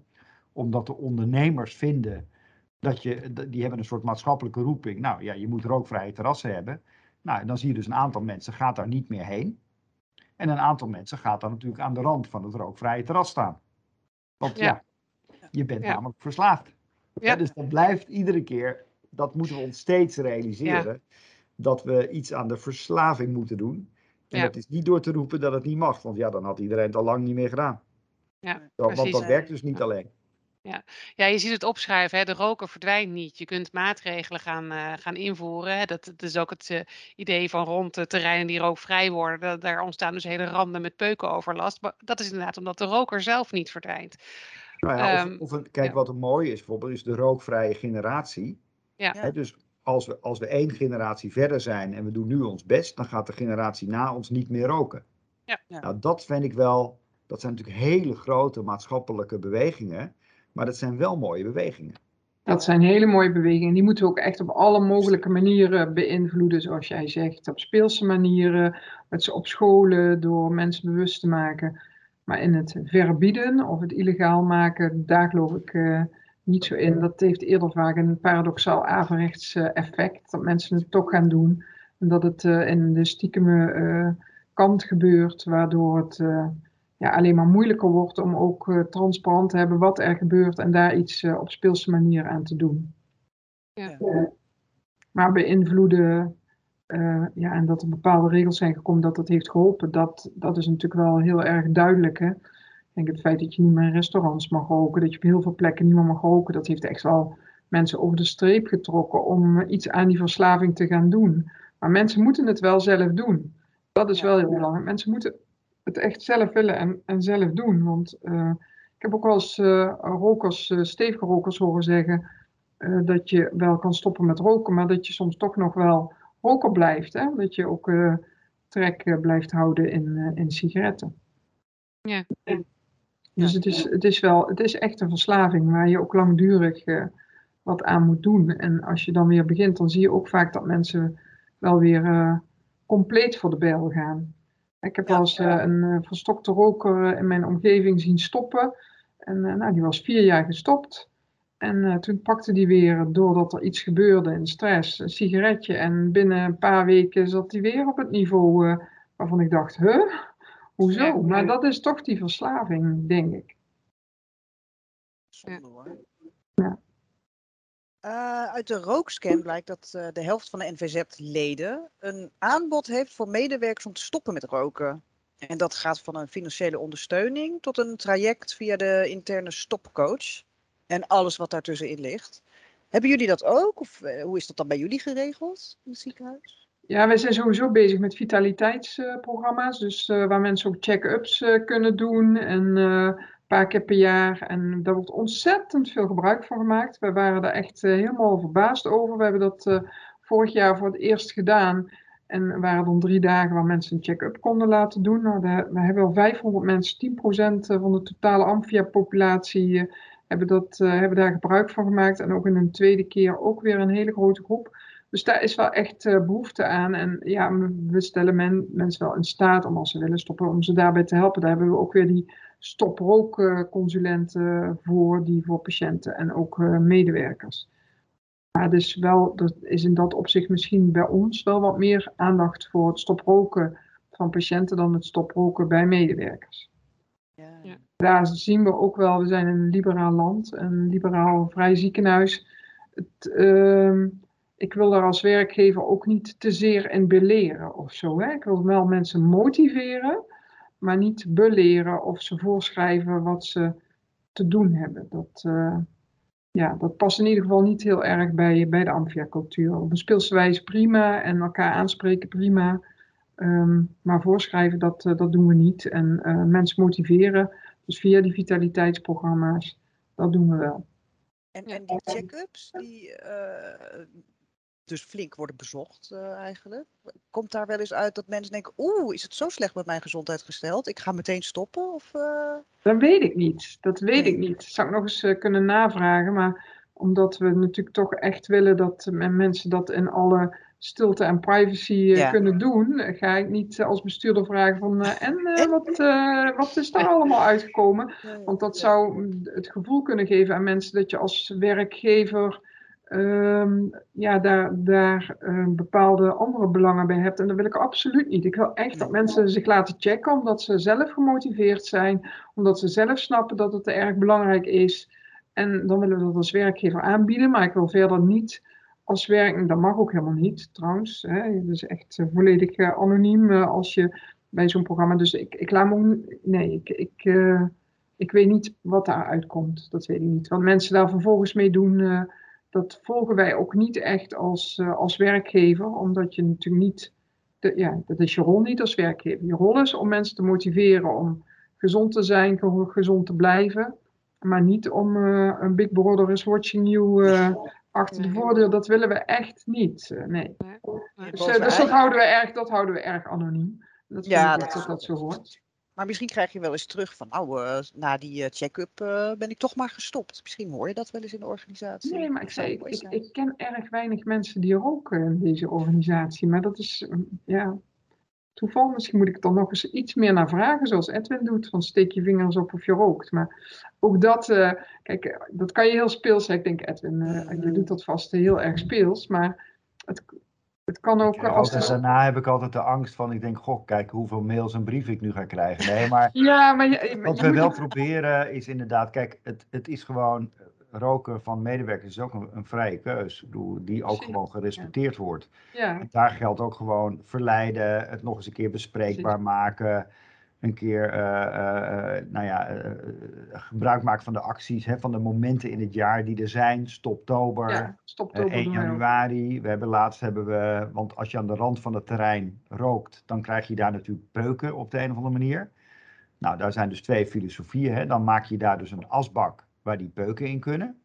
Omdat de ondernemers vinden dat je, die hebben een soort maatschappelijke roeping. Nou ja, je moet rookvrije terrassen hebben. Nou, dan zie je dus een aantal mensen gaat daar niet meer heen. En een aantal mensen gaat dan natuurlijk aan de rand van het rookvrije terras staan. Want ja, ja je bent ja. namelijk verslaafd. Ja. dus dat blijft iedere keer, dat moeten we ons steeds realiseren. dat we iets aan de verslaving moeten doen. En dat is niet door te roepen dat het niet mag, want ja, dan had iedereen het al lang niet meer gedaan. Ja, Zo, want dat werkt dus niet alleen. Ja, je ziet het opschuiven. Hè? De roker verdwijnt niet. Je kunt maatregelen gaan, eh, gaan invoeren. Hè? Dat, dat is ook het eh, idee van rond de terreinen die rookvrij worden. Da- daar ontstaan dus hele randen met peukenoverlast. Maar dat is inderdaad omdat de roker zelf niet verdwijnt. Nou ja, of, Ehm, of een, kijk, ja. wat een mooi is bijvoorbeeld, is de rookvrije generatie. Ja. Ja. Hè, dus als we, als we één generatie verder zijn en we doen nu ons best, dan gaat de generatie na ons niet meer roken. Ja. Ja. Nou, dat vind ik wel, dat zijn natuurlijk hele grote maatschappelijke bewegingen, maar dat zijn wel mooie bewegingen. Dat zijn hele mooie bewegingen. Die moeten we ook echt op alle mogelijke manieren beïnvloeden, zoals jij zegt. Op speelse manieren, met op scholen, door mensen bewust te maken. Maar in het verbieden of het illegaal maken, daar geloof ik eh, niet zo in. Dat heeft eerder vaak een paradoxaal averechts eh, effect, dat mensen het toch gaan doen. En dat het eh, in de stiekeme kant gebeurt, waardoor het ja, alleen maar moeilijker wordt om ook eh, transparant te hebben wat er gebeurt en daar iets eh, op speelse manier aan te doen. Ja. Maar beïnvloeden, eh, ja, en dat er bepaalde regels zijn gekomen dat dat heeft geholpen, dat, dat is natuurlijk wel heel erg duidelijk. Hè? Ik denk het feit dat je niet meer in restaurants mag roken, dat je op heel veel plekken niet meer mag roken, dat heeft echt wel mensen over de streep getrokken om iets aan die verslaving te gaan doen. Maar mensen moeten het wel zelf doen. Dat is Ja. wel heel belangrijk. Mensen moeten het echt zelf willen en, en zelf doen. Want eh, ik heb ook wel eens eh, rokers, eh, stevige rokers horen zeggen dat je wel kan stoppen met roken, maar dat je soms toch nog wel roker blijft. Hè? Dat je ook trek blijft houden in, in sigaretten. Ja. Dus het is, het, is wel, het is echt een verslaving waar je ook langdurig wat aan moet doen. En als je dan weer begint, dan zie je ook vaak dat mensen wel weer compleet voor de bijl gaan. Ik heb wel eens eh, een eh, verstokte roker eh, in mijn omgeving zien stoppen. En nou, die was vier jaar gestopt. En toen pakte die weer, doordat er iets gebeurde in stress, een sigaretje. En binnen een paar weken zat hij weer op het niveau waarvan ik dacht, huh? Hoezo? Ja. Maar dat is toch die verslaving, denk ik. Zonde. Ja. Eh, uit de rookscan blijkt dat eh, de helft van de NVZ-leden een aanbod heeft voor medewerkers om te stoppen met roken. En dat gaat van een financiële ondersteuning tot een traject via de interne stopcoach. En alles wat daartussenin ligt. Hebben jullie dat ook? Of eh, hoe is dat dan bij jullie geregeld in het ziekenhuis? Ja, wij zijn sowieso bezig met vitaliteitsprogramma's. dus waar mensen ook check-ups kunnen doen. En paar keer per jaar. En daar wordt ontzettend veel gebruik van gemaakt. Wij waren daar echt eh, helemaal verbaasd over. We hebben dat eh, vorig jaar voor het eerst gedaan. En waren dan drie dagen waar mensen een check-up konden laten doen. Nou, we hebben al 500 mensen, 10% van de totale Amphia-populatie, eh, hebben, dat, eh, hebben daar gebruik van gemaakt. En ook in een tweede keer ook weer een hele grote groep. Dus daar is wel echt eh, behoefte aan. En ja, we stellen men, mensen wel in staat om als ze willen stoppen, om ze daarbij te helpen. Daar hebben we ook weer die stoprookconsulenten voor, die voor patiënten en ook eh, medewerkers. Maar dus wel, er is in dat opzicht misschien bij ons wel wat meer aandacht voor het stoproken van patiënten dan het stoproken bij medewerkers. Ja. Ja. Daar zien we ook wel, we zijn een liberaal land, een liberaal vrij ziekenhuis. Het, ehm, ik wil daar als werkgever ook niet te zeer in beleren of zo. Hè? Ik wil wel mensen motiveren, maar niet beleren of ze voorschrijven wat ze te doen hebben. Dat, eh, ja, dat past in ieder geval niet heel erg bij, bij de Amphia-cultuur. Op een speelse wijze prima en elkaar aanspreken prima. Ehm, maar voorschrijven, dat, eh, dat doen we niet. En eh, mensen motiveren, dus via die vitaliteitsprogramma's, dat doen we wel. En, en die check-ups, die eh, dus flink worden bezocht eh, eigenlijk. Komt daar wel eens uit dat mensen denken, oeh, is het zo slecht met mijn gezondheid gesteld? Ik ga meteen stoppen? Of, eh, Dat weet ik niet. Dat weet ik niet. Dat zou ik nog eens eh, kunnen navragen. Maar omdat we natuurlijk toch echt willen dat mensen dat in alle stilte en privacy Ja. kunnen doen, ga ik niet als bestuurder vragen van en wat, wat is daar allemaal uitgekomen? Want dat zou het gevoel kunnen geven aan mensen dat je als werkgever ehm, ja, daar, daar eh, bepaalde andere belangen bij hebt. En dat wil ik absoluut niet. Ik wil echt dat mensen zich laten checken omdat ze zelf gemotiveerd zijn, omdat ze zelf snappen dat het erg belangrijk is. En dan willen we dat als werkgever aanbieden, maar ik wil verder niet als werk, dat mag ook helemaal niet trouwens. Hè. Het is echt volledig anoniem als je bij zo'n programma. Dus ik, ik laat me. Nee, ik, ik, ik weet niet wat daaruit komt. Dat weet ik niet. Wat mensen daar vervolgens mee doen, dat volgen wij ook niet echt als, als werkgever, omdat je natuurlijk niet. De, ja, dat is je rol niet als werkgever. Je rol is om mensen te motiveren om gezond te zijn, gezond te blijven. Maar niet om uh, een Big Brother is watching you uh, achter de voordeur. Dat willen we echt niet. Uh, nee. Dus, dus, dat, houden we erg, dat houden we erg anoniem. Dat ja, dat, dat, dat zo hoort. Maar misschien krijg je wel eens terug van, nou, na die check-up ben ik toch maar gestopt. Misschien hoor je dat wel eens in de organisatie. Nee, maar ik, zei, ik, ik, ik, ken erg weinig mensen die roken in deze organisatie. Maar dat is, ja, toeval. Misschien moet ik er dan nog eens iets meer naar vragen, zoals Edwin doet, van steek je vingers op of je rookt. Maar ook dat, uh, kijk, dat kan je heel speels Ik denk, Edwin, je doet dat vast heel erg speels, maar het, het kan ook... Ja, als Daarna heb ik altijd de angst van, ik denk, goh, kijk hoeveel mails en brieven ik nu ga krijgen. Nee, maar, ja, maar je, wat we wel proberen is inderdaad, kijk, het, het is gewoon roken van medewerkers is ook een, een vrije keus, die ook gewoon gerespecteerd wordt. Ja. En daar geldt ook gewoon verleiden, het nog eens een keer bespreekbaar maken, een keer uh, uh, nou ja, uh, gebruik maken van de acties, hè, van de momenten in het jaar die er zijn. Stoptober, ja, stoptober 1 januari. We hebben laatst hebben we, want als je aan de rand van het terrein rookt, dan krijg je daar natuurlijk peuken op de een of andere manier. Nou, daar zijn dus twee filosofieën. Hè. Dan maak je daar dus een asbak waar die peuken in kunnen.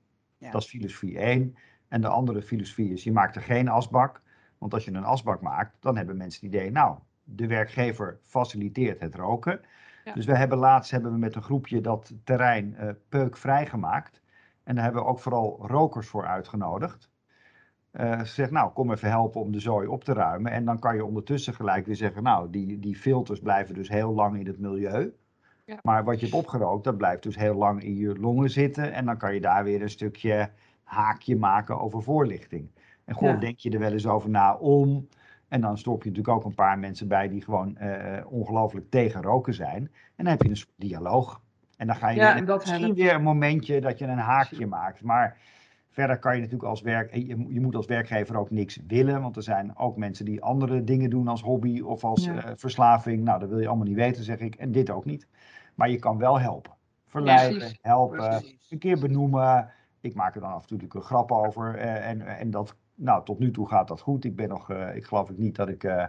Dat is filosofie 1. En de andere filosofie is, je maakt er geen asbak. Want als je een asbak maakt, dan hebben mensen het idee, nou, de werkgever faciliteert het roken. Dus we hebben laatst hebben we met een groepje dat terrein uh, peukvrij gemaakt. En daar hebben we ook vooral rokers voor uitgenodigd. Uh, zeg, nou, kom even helpen om de zooi op te ruimen. En dan kan je ondertussen gelijk weer zeggen, nou, die, die filters blijven dus heel lang in het milieu. Maar wat je hebt opgerookt, dat blijft dus heel lang in je longen zitten. En dan kan je daar weer een stukje haakje maken over voorlichting. En gewoon denk je er wel eens over na om. En dan stop je natuurlijk ook een paar mensen bij die gewoon uh, ongelooflijk tegen roken zijn. En dan heb je een soort dialoog. En dan ga je ja, misschien weer een momentje dat je een haakje maakt. Maar verder kan je natuurlijk als werk, je, je, moet als werkgever ook niks willen. Want er zijn ook mensen die andere dingen doen als hobby of als uh, verslaving. Nou, dat wil je allemaal niet weten, zeg ik. En dit ook niet. Maar je kan wel helpen. Verleiden, helpen, een keer benoemen. Ik maak er dan af en toe een grap over. Eh, en, en dat, nou, tot nu toe gaat dat goed. Ik ben nog, uh, ik geloof ik niet dat ik uh,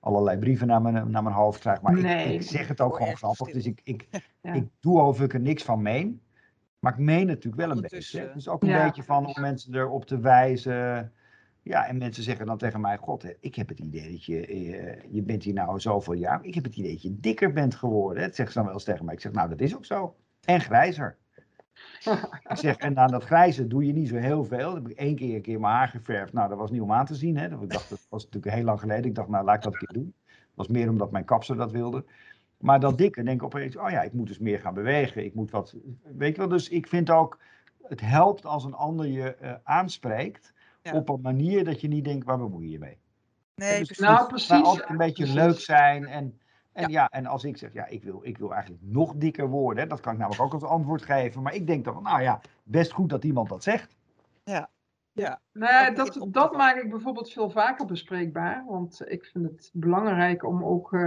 allerlei brieven naar mijn, naar mijn hoofd krijg. Maar ik, ik, zeg het ook gewoon grappig. Dus ik, ik, ik doe over ik er niks van meen. Maar ik meen natuurlijk wel een beetje. Dus ook een beetje van om mensen erop te wijzen. Ja, en mensen zeggen dan tegen mij: God, ik heb het idee dat je, eh, je bent hier nou zoveel jaar. Ik heb het idee dat je dikker bent geworden. Dat zeggen ze dan wel eens tegen mij. Ik zeg: Nou, dat is ook zo. En grijzer. Ik zeg, en aan dat grijze doe je niet zo heel veel. Dan heb ik één keer een keer mijn haar geverfd. Nou, dat was niet om aan te zien. Hè. Ik dacht, dat was natuurlijk heel lang geleden. Ik dacht, nou, laat ik dat een keer doen. Dat was meer omdat mijn kapser dat wilde. Maar dat dikke, denk ik opeens, oh ja, ik moet dus meer gaan bewegen. Ik moet wat, weet je wel. Dus ik vind ook, het helpt als een ander je uh, aanspreekt op een manier dat je niet denkt, waar bemoei je je mee? Nee, dus precies. Nou, precies. altijd een beetje leuk zijn. En, en, ja. en als ik zeg, ja, ik wil, ik wil eigenlijk nog dikker worden. Dat kan ik namelijk ook als antwoord geven. Maar ik denk dan, nou ja, best goed dat iemand dat zegt. Ja. Ja, nee, dat, dat maak ik bijvoorbeeld veel vaker bespreekbaar. Want ik vind het belangrijk om ook uh,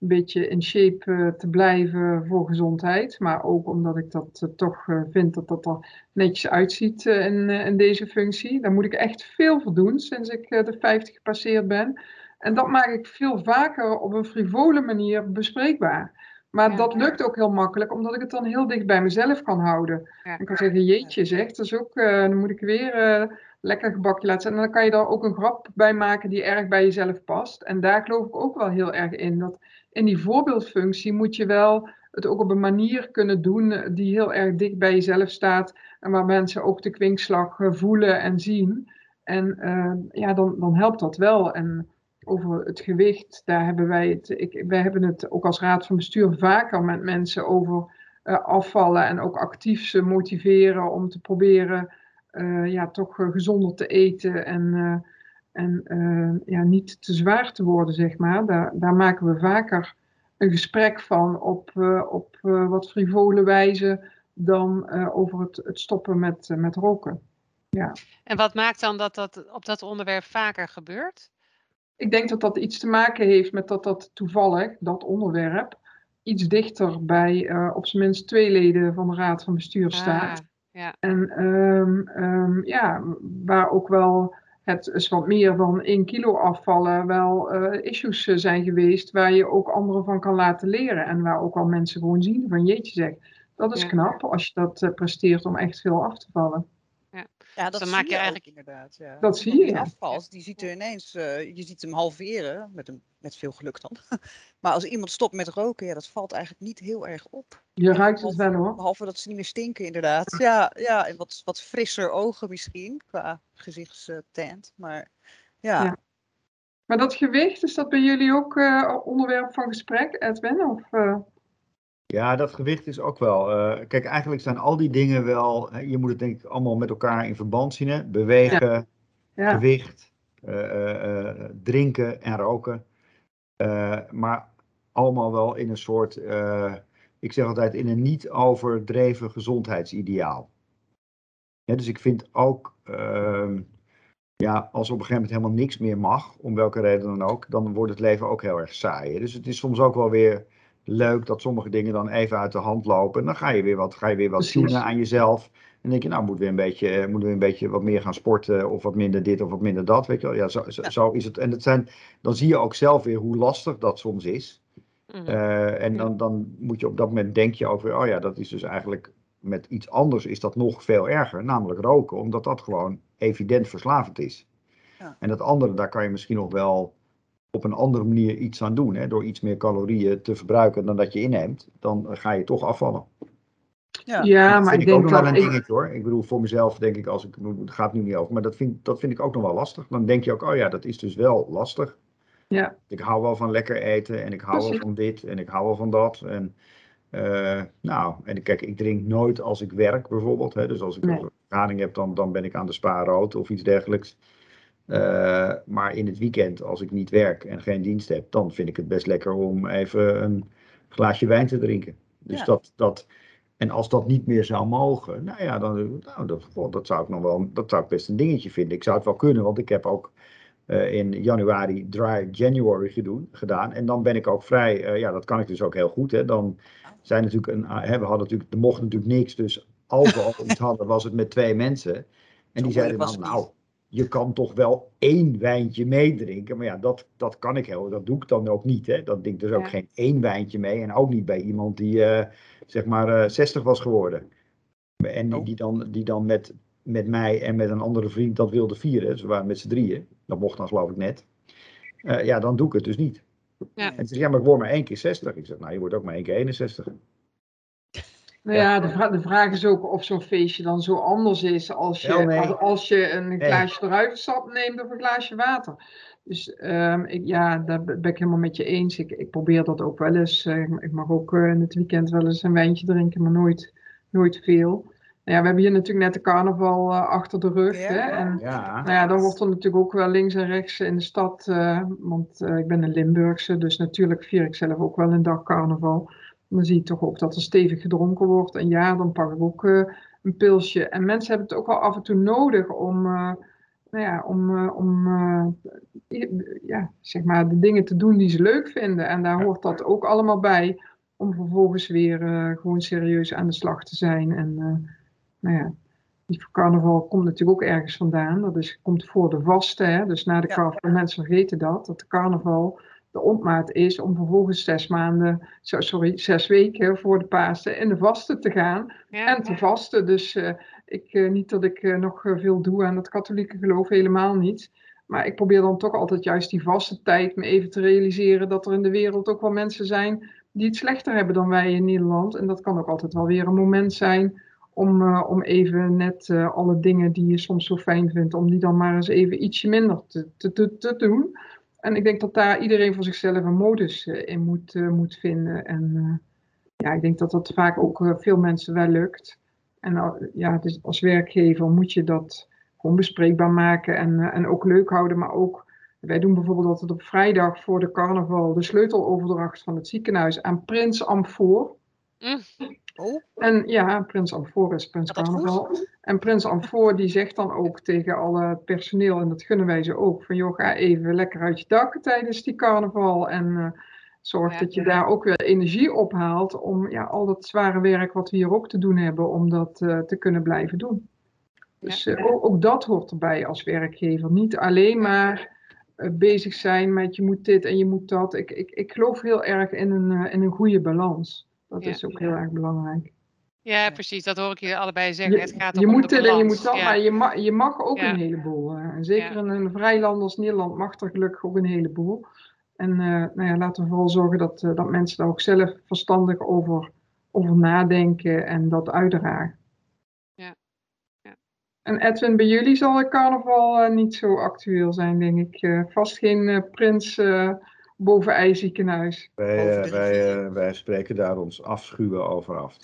een beetje in shape uh, te blijven voor gezondheid. Maar ook omdat ik dat uh, toch uh, vind dat dat er netjes uitziet in, in deze functie. Daar moet ik echt veel voor doen sinds ik de 50 gepasseerd ben. En dat maak ik veel vaker op een frivole manier bespreekbaar. Maar ja, dat lukt ook heel makkelijk, omdat ik het dan heel dicht bij mezelf kan houden. Ja, ik kan zeggen, jeetje zeg, dat is ook, dan moet ik weer lekker gebakje laten. En dan kan je daar ook een grap bij maken die erg bij jezelf past. En daar geloof ik ook wel heel erg in. Dat in die voorbeeldfunctie moet je wel het ook op een manier kunnen doen die heel erg dicht bij jezelf staat. En waar mensen ook de kwinkslag eh, voelen en zien. En uh, ja, dan, dan helpt dat wel. En over het gewicht, daar hebben wij het. Ik, wij hebben het ook als raad van bestuur vaker met mensen over uh, afvallen. En ook actief ze motiveren om te proberen uh, ja, toch gezonder te eten. En en ja, niet te zwaar te worden, zeg maar. Daar, daar maken we vaker een gesprek van op, op wat frivole wijze dan over het, het stoppen met, met roken. Ja. En wat maakt dan dat dat op dat onderwerp vaker gebeurt? Ik denk dat dat iets te maken heeft met dat dat toevallig, dat onderwerp, iets dichter bij uh, op zijn minst twee leden van de Raad van Bestuur staat. Ah, ja. En um, um, ja, waar ook wel het is wat meer dan 1 kilo afvallen wel uh, issues zijn geweest waar je ook anderen van kan laten leren. En waar ook al mensen gewoon zien van jeetje zeg, dat is Ja. knap als je dat uh, presteert om echt veel af te vallen. Ja, dat zie maak je je eigenlijk- ook inderdaad. Ja. Dat zie je, Die afvalt, die ziet er ineens, eh, je ziet hem halveren, met, een, met veel geluk dan. maar als iemand stopt met roken, ja, dat valt eigenlijk niet heel erg op. Je ruikt het wel hoor. Behalve dat ze niet meer stinken, inderdaad. Ja, ja en wat, wat frisser ogen misschien, qua gezichtstint. Maar ja, Ja. Maar dat gewicht, is dat bij jullie ook eh, onderwerp van gesprek, Edwin? Of, eh, Ja, dat gewicht is ook wel. eh, kijk, eigenlijk zijn al die dingen wel. Je moet het denk ik allemaal met elkaar in verband zien. Hè? Bewegen, ja, gewicht, eh, eh, drinken en roken. Maar allemaal wel in een soort. ik zeg altijd in een niet overdreven gezondheidsideaal. Ja, dus ik vind ook. ehm, ja, als op een gegeven moment helemaal niks meer mag, om welke reden dan ook, dan wordt het leven ook heel erg saai. Dus het is soms ook wel weer leuk dat sommige dingen dan even uit de hand lopen. En dan ga je weer wat, ga je weer wat tunen aan jezelf. En dan denk je, nou, moet weer een beetje, eh, moeten we een beetje wat meer gaan sporten, of wat minder dit of wat minder dat. Weet je wel? Ja, zo, zo, Ja. zo is het. En het zijn, dan zie je ook zelf weer hoe lastig dat soms is. Mhm. Eh, en dan, dan moet je op dat moment denk je weer, oh ja, dat is dus eigenlijk met iets anders is dat nog veel erger, namelijk roken, omdat dat gewoon evident verslavend is. Ja. En dat andere, daar kan je misschien nog wel op een andere manier iets aan doen, hè, door iets meer calorieën te verbruiken dan dat je inneemt, dan ga je toch afvallen. ja. ja, dat maar vind ik ik ook denk nog wel een ik, dingetje hoor. Ik bedoel, voor mezelf denk ik, als ik, het gaat nu niet over, maar dat vind, dat vind ik ook nog wel lastig. Dan denk je ook, oh ja, dat is dus wel lastig. Ja. Ik hou wel van lekker eten en ik hou wel van dit en ik hou wel van dat. En, eh, nou, en kijk, ik drink nooit als ik werk bijvoorbeeld. Hè. Dus als ik Nee. een vergadering heb, dan, dan ben ik aan de spa rood of iets dergelijks. Eh, maar in het weekend, als ik niet werk en geen dienst heb, dan vind ik het best lekker om even een glaasje wijn te drinken. Dus Ja. dat, dat, en als dat niet meer zou mogen, nou ja, dan, nou, dat, dat zou ik nog wel, dat zou ik best een dingetje vinden. Ik zou het wel kunnen, want ik heb ook eh, in januari Dry January gedoen, gedaan. En dan ben ik ook vrij, eh, ja, dat kan ik dus ook heel goed. Hè. Dan zijn natuurlijk een, hè, we hadden natuurlijk, er mocht natuurlijk niks, dus als we al iets hadden, was het met twee mensen. En Zo die zeiden dan, nou, niet. Je kan toch wel één wijntje meedrinken. Maar ja, dat, dat kan ik heel, dat doe ik dan ook niet. Hè. Dat ik dus ook Ja. geen één wijntje mee. En ook niet bij iemand die, eh, zeg maar, eh 60 was geworden. En die, Oh. die dan, die dan met, met mij en met een andere vriend dat wilde vieren. Ze waren met z'n drieën. Dat mocht dan geloof ik net. Eh, ja, dan doe ik het dus niet. Ja. En ze zeggen, ja, maar ik word maar één keer 60. Ik zeg, nou, je wordt ook maar één keer 61. Nou ja, de, vra- de vraag is ook of zo'n feestje dan zo anders is als je, nee. als, als je een glaasje druivensap neemt of een glaasje water. Dus ehm, ik, ja, daar ben ik helemaal met je eens. Ik, ik probeer dat ook wel eens. eh, ik mag ook eh, in het weekend wel eens een wijntje drinken, maar nooit, nooit veel. Nou ja, we hebben hier natuurlijk net de carnaval eh, achter de rug. Ja. Hè? En Ja, nou ja, dan wordt er natuurlijk ook wel links en rechts in de stad, want ik ben een Limburgse, dus natuurlijk vier ik zelf ook wel een dag carnaval. Dan zie je toch ook dat er stevig gedronken wordt. En ja, dan pak ik ook eh, een pilsje. En mensen hebben het ook wel af en toe nodig om, eh, nou ja, om, eh, om ja, zeg maar de dingen te doen die ze leuk vinden. En daar hoort dat ook allemaal bij, om vervolgens weer gewoon serieus aan de slag te zijn. En nou ja, die carnaval komt natuurlijk ook ergens vandaan. Dat is, komt voor de vaste, hè? dus na de Ja. carnaval. Mensen vergeten dat, dat de carnaval de opmaat is om vervolgens zes maanden, sorry, zes weken voor de Pasen in de vaste te gaan Ja. en te vasten. Dus eh, ik, eh, niet dat ik eh, nog veel doe aan het katholieke geloof, helemaal niet. Maar ik probeer dan toch altijd juist die vaste tijd me even te realiseren dat er in de wereld ook wel mensen zijn die het slechter hebben dan wij in Nederland. En dat kan ook altijd wel weer een moment zijn om, om even net alle dingen die je soms zo fijn vindt, om die dan maar eens even ietsje minder te, te, te, te doen. En ik denk dat daar iedereen voor zichzelf een modus eh, in moet, eh, moet vinden. En eh, ja, ik denk dat dat vaak ook veel mensen wel lukt. En ja, dus als werkgever moet je dat gewoon bespreekbaar maken en, en ook leuk houden. Maar ook, wij doen bijvoorbeeld altijd op vrijdag voor de carnaval de sleuteloverdracht van het ziekenhuis aan Prins Amfoor. Mm. Oh, En ja, Prins Amfor is Prins dat? Carnaval. En Prins Amfor die zegt dan ook tegen alle personeel, en dat gunnen wij ze ook, van joh, ga even lekker uit je dak tijdens die carnaval. En eh, zorg Ja. dat je daar ook weer energie ophaalt om ja, al dat zware werk wat we hier ook te doen hebben, om dat eh, te kunnen blijven doen. Dus eh, ook, ook dat hoort erbij als werkgever. Niet alleen maar bezig zijn met je moet dit en je moet dat. Ik, ik, ik geloof heel erg in een, in een goede balans. Dat Ja. is ook heel erg belangrijk. Ja, precies. Dat hoor ik jullie allebei zeggen. het Je, gaat je ook om moet de dit en je moet dat, Ja. maar je mag, je mag ook Ja. een heleboel. eh. En zeker Ja. in een vrij land als Nederland mag er gelukkig ook een heleboel. En eh, nou ja, laten we vooral zorgen dat, eh, dat mensen daar ook zelf verstandig over, over nadenken en dat uitdragen. Ja. Ja. En Edwin, bij jullie zal het carnaval eh, niet zo actueel zijn, denk ik. Vast geen prins eh boven ijziekenhuis. Wij, eh, wij, eh, wij spreken daar ons afschuwen over af.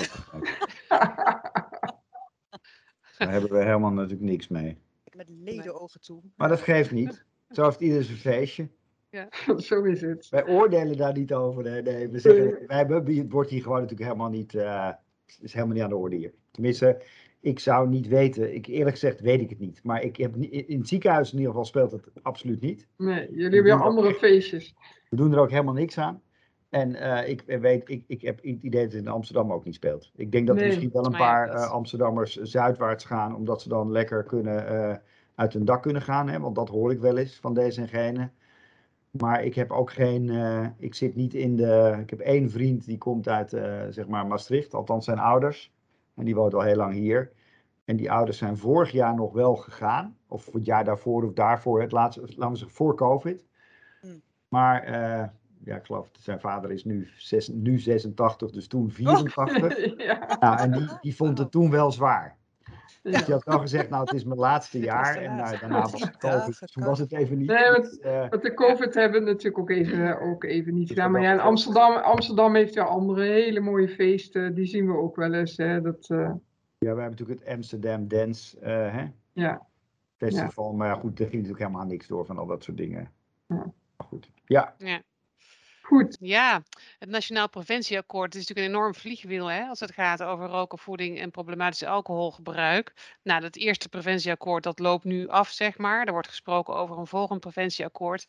Daar hebben we helemaal natuurlijk niks mee. met ledenogen toe. Maar dat geeft niet. Zo heeft ieder zijn feestje. zo is het. Wij oordelen daar niet over. hè. Nee, we zeggen, wij hebben, het wordt hier gewoon natuurlijk helemaal niet, eh, is helemaal niet aan de orde hier. Tenminste, ik zou niet weten. Ik, eerlijk gezegd weet ik het niet. Maar ik heb, in het ziekenhuis in ieder geval speelt het absoluut niet. Nee, jullie hebben weer andere feestjes. We doen er ook helemaal niks aan. En eh, ik weet, ik, ik heb het idee dat het in Amsterdam ook niet speelt. Ik denk dat er Nee. misschien wel een paar eh, Amsterdammers zuidwaarts gaan, omdat ze dan lekker kunnen, eh, uit hun dak kunnen gaan. Hè? Want dat hoor ik wel eens van deze en gene. Maar ik heb ook geen, ik zit niet in de, ik heb één vriend die komt uit, zeg maar Maastricht, althans zijn ouders. En die woont al heel lang hier. En die ouders zijn vorig jaar nog wel gegaan. Of het jaar daarvoor of daarvoor, het laatste, laten we zeggen voor COVID. Maar eh, ja, ik geloof dat zijn vader is nu, zes, nu 86, dus toen 84. ja. Nou, en die, die vond het toen wel zwaar. Ja. Dus die had wel gezegd, nou het is mijn laatste jaar. En nou, daarna was het COVID. Toen was het even niet. Nee, maar- iets, eh, Met de COVID hebben we natuurlijk ook even, ook even niet Dus gedaan. Maar ja, in Amsterdam, Amsterdam heeft weer andere hele mooie feesten. Die zien we ook wel eens. Hè. Dat, eh, ja, we hebben natuurlijk het Amsterdam Dance eh, hè, ja. Festival. Maar ja, goed, er ging natuurlijk helemaal niks door van al dat soort dingen. Ja. Goed, ja. Goed. Ja, het Nationaal Preventieakkoord is natuurlijk een enorm vliegwiel hè, als het gaat over roken, voeding en problematisch alcoholgebruik. Nou, dat eerste preventieakkoord dat loopt nu af, zeg maar. Er wordt gesproken over een volgend preventieakkoord.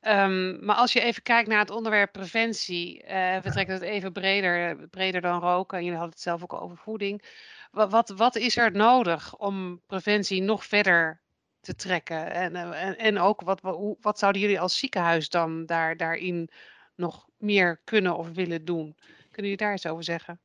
Ehm, maar als je even kijkt naar het onderwerp preventie, eh, we trekken het even breder, breder dan roken. En jullie hadden het zelf ook over voeding. Wat, wat, wat is er nodig om preventie nog verder te trekken? En, eh, en, en ook, wat, wat, zouden jullie als ziekenhuis dan daar, daarin nog meer kunnen of willen doen? Kunnen jullie daar iets over zeggen?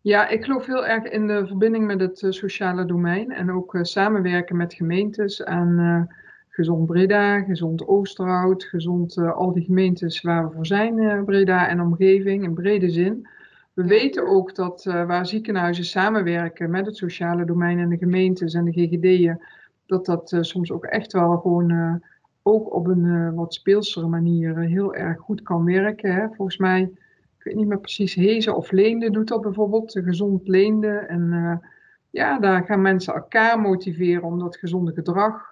Ja, ik geloof heel erg in de verbinding met het eh, sociale domein. En ook eh, samenwerken met gemeentes aan Gezond Breda, Gezond Oosterhout, Gezond al die gemeentes waar we voor zijn, Breda en omgeving, in brede zin. We weten ook dat waar ziekenhuizen samenwerken met het sociale domein en de gemeentes en de GGD'en, dat dat eh, soms ook echt wel gewoon eh, ook op een eh, wat speelsere manier heel erg goed kan werken. Hè. Volgens mij, ik weet niet meer precies, Hezen of Leende doet dat bijvoorbeeld, gezond Leende. En ja, daar gaan mensen elkaar motiveren om dat gezonde gedrag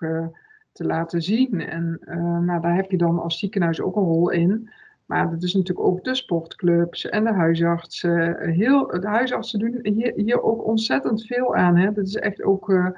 te laten zien. En nou, daar heb je dan als ziekenhuis ook een rol in. Maar dat is natuurlijk ook de sportclubs en de huisartsen. Heel, de huisartsen doen hier, hier ook ontzettend veel aan. Hè. Dat is echt ook,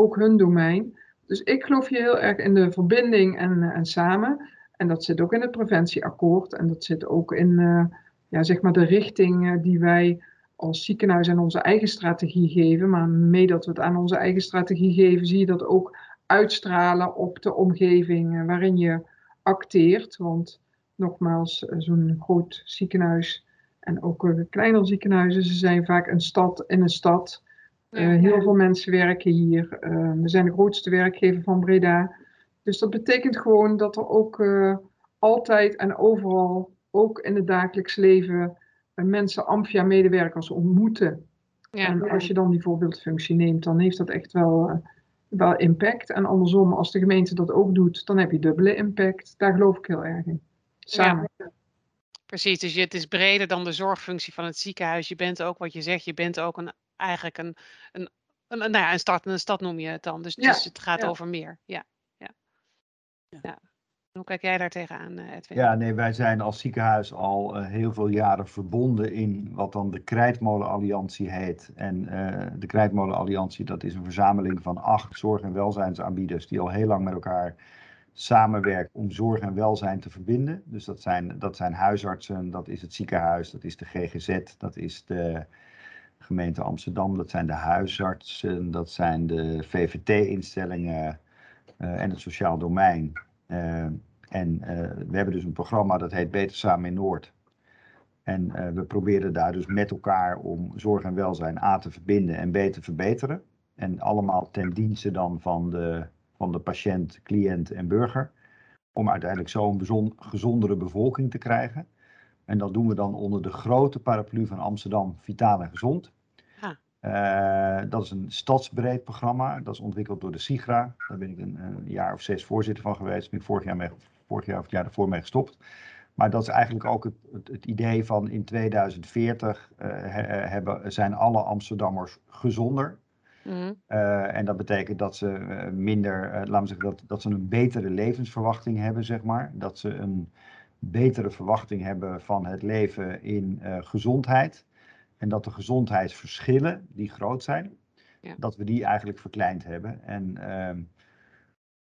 ook hun domein. Dus ik geloof hier heel erg in de verbinding en, eh, en samen. En dat zit ook in het preventieakkoord. En dat zit ook in eh, ja, zeg maar de richting eh, die wij als ziekenhuis aan onze eigen strategie geven. Maar mee dat we het aan onze eigen strategie geven, zie je dat ook uitstralen op de omgeving waarin je acteert. Want nogmaals, zo'n groot ziekenhuis en ook kleinere ziekenhuizen, ze zijn vaak een stad in een stad. Eh, heel veel mensen werken hier. Eh, we zijn de grootste werkgever van Breda. Dus dat betekent gewoon dat er ook eh, altijd en overal, ook in het dagelijks leven, mensen Amphia-medewerkers ontmoeten. Ja, En als je dan die voorbeeldfunctie neemt, dan heeft dat echt wel, wel impact. En andersom, als de gemeente dat ook doet, dan heb je dubbele impact. Daar geloof ik heel erg in. Samen. precies. Dus je, het is breder dan de zorgfunctie van het ziekenhuis. Je bent ook wat je zegt, je bent ook een, eigenlijk een, een, een, een- nou ja, een stad, een stad noem je het dan. Dus, Ja, dus het gaat ja. over meer. Ja. Ja. Ja. ja. Hoe kijk jij daar tegenaan, eh, Edwin? Ja, nee, wij zijn als ziekenhuis al eh, heel veel jaren verbonden in wat dan de Krijtmolen heet. En eh, de Krijtmolen dat is een verzameling van acht zorg- en welzijnsaanbieders die al heel lang met elkaar samenwerken om zorg en welzijn te verbinden. Dus dat zijn, dat zijn huisartsen, dat is het ziekenhuis, dat is de GGZ, dat is de gemeente Amsterdam, dat zijn de huisartsen, dat zijn de VVT-instellingen en het sociaal domein. Uh, en uh, we hebben dus een programma dat heet Beter Samen in Noord. En we proberen daar dus met elkaar om zorg en welzijn A te verbinden en B te verbeteren. En allemaal ten dienste dan van de, van de patiënt, cliënt en burger. Om uiteindelijk zo een gezondere bevolking te krijgen. En dat doen we dan onder de grote paraplu van Amsterdam, Vitaal en Gezond. Uh, dat is een stadsbreed programma. Dat is ontwikkeld door de SIGRA. Daar ben ik een, een jaar of zes voorzitter van geweest. Ben ik vorig jaar, mee, vorig jaar of het jaar daarvoor mee gestopt. Maar dat is eigenlijk ook het, het, het idee van in 2040 uh, he, hebben, zijn alle Amsterdammers gezonder. Mm. Uh, en dat betekent dat ze minder, laten we zeggen, dat, dat ze een betere levensverwachting hebben, zeg maar. Dat ze een betere verwachting hebben van het leven in gezondheid. En dat de gezondheidsverschillen, die groot zijn, ja. dat we die eigenlijk verkleind hebben. En um,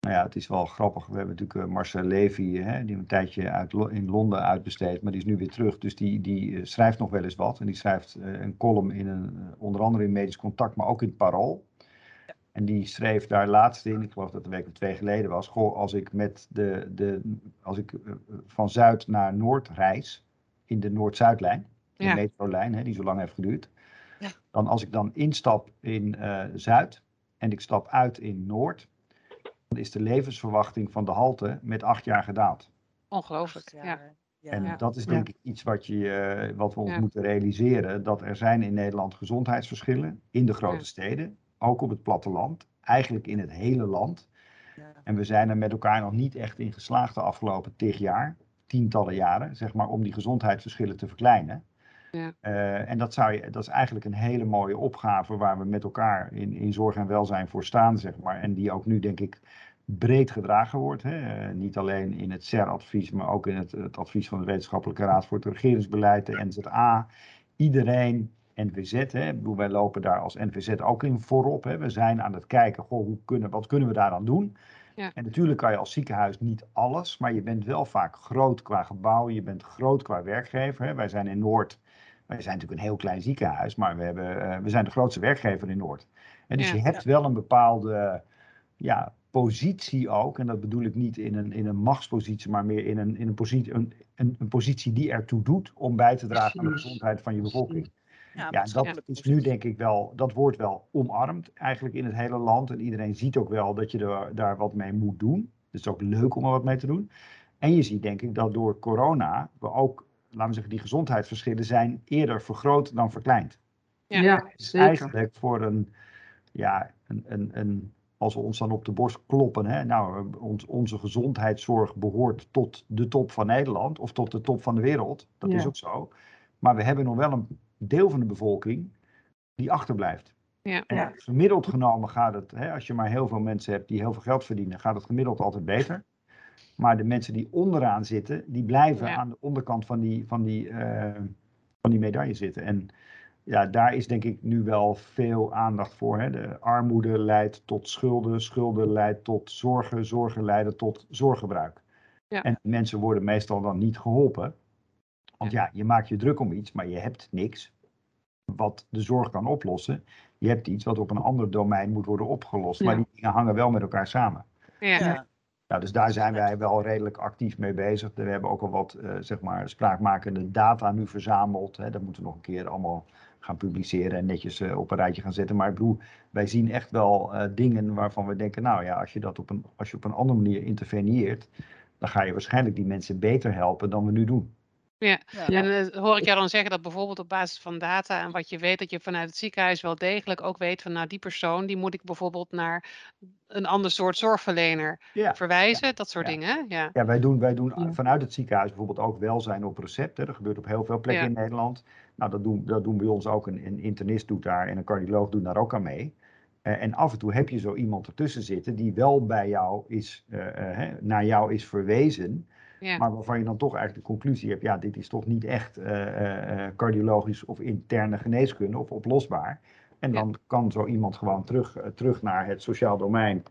nou ja, het is wel grappig. We hebben natuurlijk uh, Marcel Levy, hè, die een tijdje uit, in Londen uitbesteed, maar die is nu weer terug. Dus die, die uh, schrijft nog wel eens wat. En die schrijft een column in een, onder andere in Medisch Contact, maar ook in het Parool. En die schreef daar laatst in, ik geloof dat het een week of twee geleden was. Goh, als ik, met de, de, als ik van Zuid naar Noord reis, in de Noord-Zuidlijn, de ja. metrolijn, hè, die zo lang heeft geduurd. Ja. Dan als ik dan instap in uh, Zuid en ik stap uit in Noord, dan is de levensverwachting van de halte met acht jaar gedaald. Ongelooflijk, ja. Ja. En dat is denk ik iets wat, je, uh, wat we ons moeten realiseren. Dat er zijn in Nederland gezondheidsverschillen in de grote steden. Ook op het platteland. Eigenlijk in het hele land. En we zijn er met elkaar nog niet echt in geslaagd de afgelopen tig jaar. Tientallen jaren, zeg maar, om die gezondheidsverschillen te verkleinen. Ja. Uh, en dat, zou je, dat is eigenlijk een hele mooie opgave waar we met elkaar in, in zorg en welzijn voor staan, zeg maar. En die ook nu, denk ik, breed gedragen wordt. Hè? Uh, niet alleen in het CER-advies, maar ook in het, het, advies van de Wetenschappelijke Raad voor het Regeringsbeleid, de NZA. Iedereen, NVZ, hè? wij lopen daar als NVZ ook in voorop. Hè? We zijn aan het kijken, goh, hoe kunnen, wat kunnen we daar dan doen? Ja. En natuurlijk kan je als ziekenhuis niet alles, maar je bent wel vaak groot qua gebouw, je bent groot qua werkgever. Hè? Wij zijn in Noord wij zijn natuurlijk een heel klein ziekenhuis, maar we, hebben, uh, we zijn de grootste werkgever in Noord. En dus ja, je hebt wel een bepaalde ja, positie ook, en dat bedoel ik niet in een, in een machtspositie, maar meer in een, in een, positie, een, een, een positie die ertoe doet om bij te dragen aan de gezondheid van je bevolking. Ja, ja dat is nu denk ik wel, dat wordt wel omarmd eigenlijk in het hele land. En iedereen ziet ook wel dat je er, daar wat mee moet doen. Dus het is ook leuk om er wat mee te doen. En je ziet denk ik dat door corona we ook laten we zeggen, die gezondheidsverschillen zijn eerder vergroot dan verkleind. Ja, ja dus eigenlijk voor een, ja, een, een, een, als we ons dan op de borst kloppen, hè, nou, ons, onze gezondheidszorg behoort tot de top van Nederland of tot de top van de wereld. Dat ja. is ook zo. Maar we hebben nog wel een deel van de bevolking die achterblijft. Ja. En gemiddeld genomen gaat het, hè, als je maar heel veel mensen hebt die heel veel geld verdienen, gaat het gemiddeld altijd beter. Maar de mensen die onderaan zitten, die blijven ja. aan de onderkant van die, van, die, uh, van die medaille zitten. En ja, daar is denk ik nu wel veel aandacht voor. Hè. De armoede leidt tot schulden, schulden leidt tot zorgen, zorgen leiden tot zorggebruik. Ja. En mensen worden meestal dan niet geholpen. Want ja. ja, je maakt je druk om iets, maar je hebt niks wat de zorg kan oplossen. Je hebt iets wat op een ander domein moet worden opgelost. Maar die dingen hangen wel met elkaar samen. Ja. Nou, dus daar zijn wij wel redelijk actief mee bezig. We hebben ook al wat uh, zeg maar, spraakmakende data nu verzameld. Hè. Dat moeten we nog een keer allemaal gaan publiceren en netjes uh, op een rijtje gaan zetten. Maar ik bedoel, wij zien echt wel uh, dingen waarvan we denken, nou ja, als je dat op een, als je op een andere manier interveneert, dan ga je waarschijnlijk die mensen beter helpen dan we nu doen. Ja, ja. en uh, hoor ik jou dan zeggen dat bijvoorbeeld op basis van data en wat je weet, dat je vanuit het ziekenhuis wel degelijk ook weet van nou die persoon, die moet ik bijvoorbeeld naar een ander soort zorgverlener ja. verwijzen, dat soort dingen. Ja, ja wij doen, wij doen vanuit het ziekenhuis bijvoorbeeld ook welzijn op recept. Hè. Dat gebeurt op heel veel plekken in Nederland. Nou, dat doen, dat doen bij ons ook. Een, een internist doet daar en een cardioloog doet daar ook aan mee. Eh, en af en toe heb je zo iemand ertussen zitten die wel bij jou is, eh, eh, naar jou is verwezen. Ja. Maar waarvan je dan toch eigenlijk de conclusie hebt, ja, dit is toch niet echt eh, eh, eh, cardiologisch of interne geneeskunde of oplosbaar. En Ja. dan kan zo iemand gewoon terug, terug naar het sociaal domein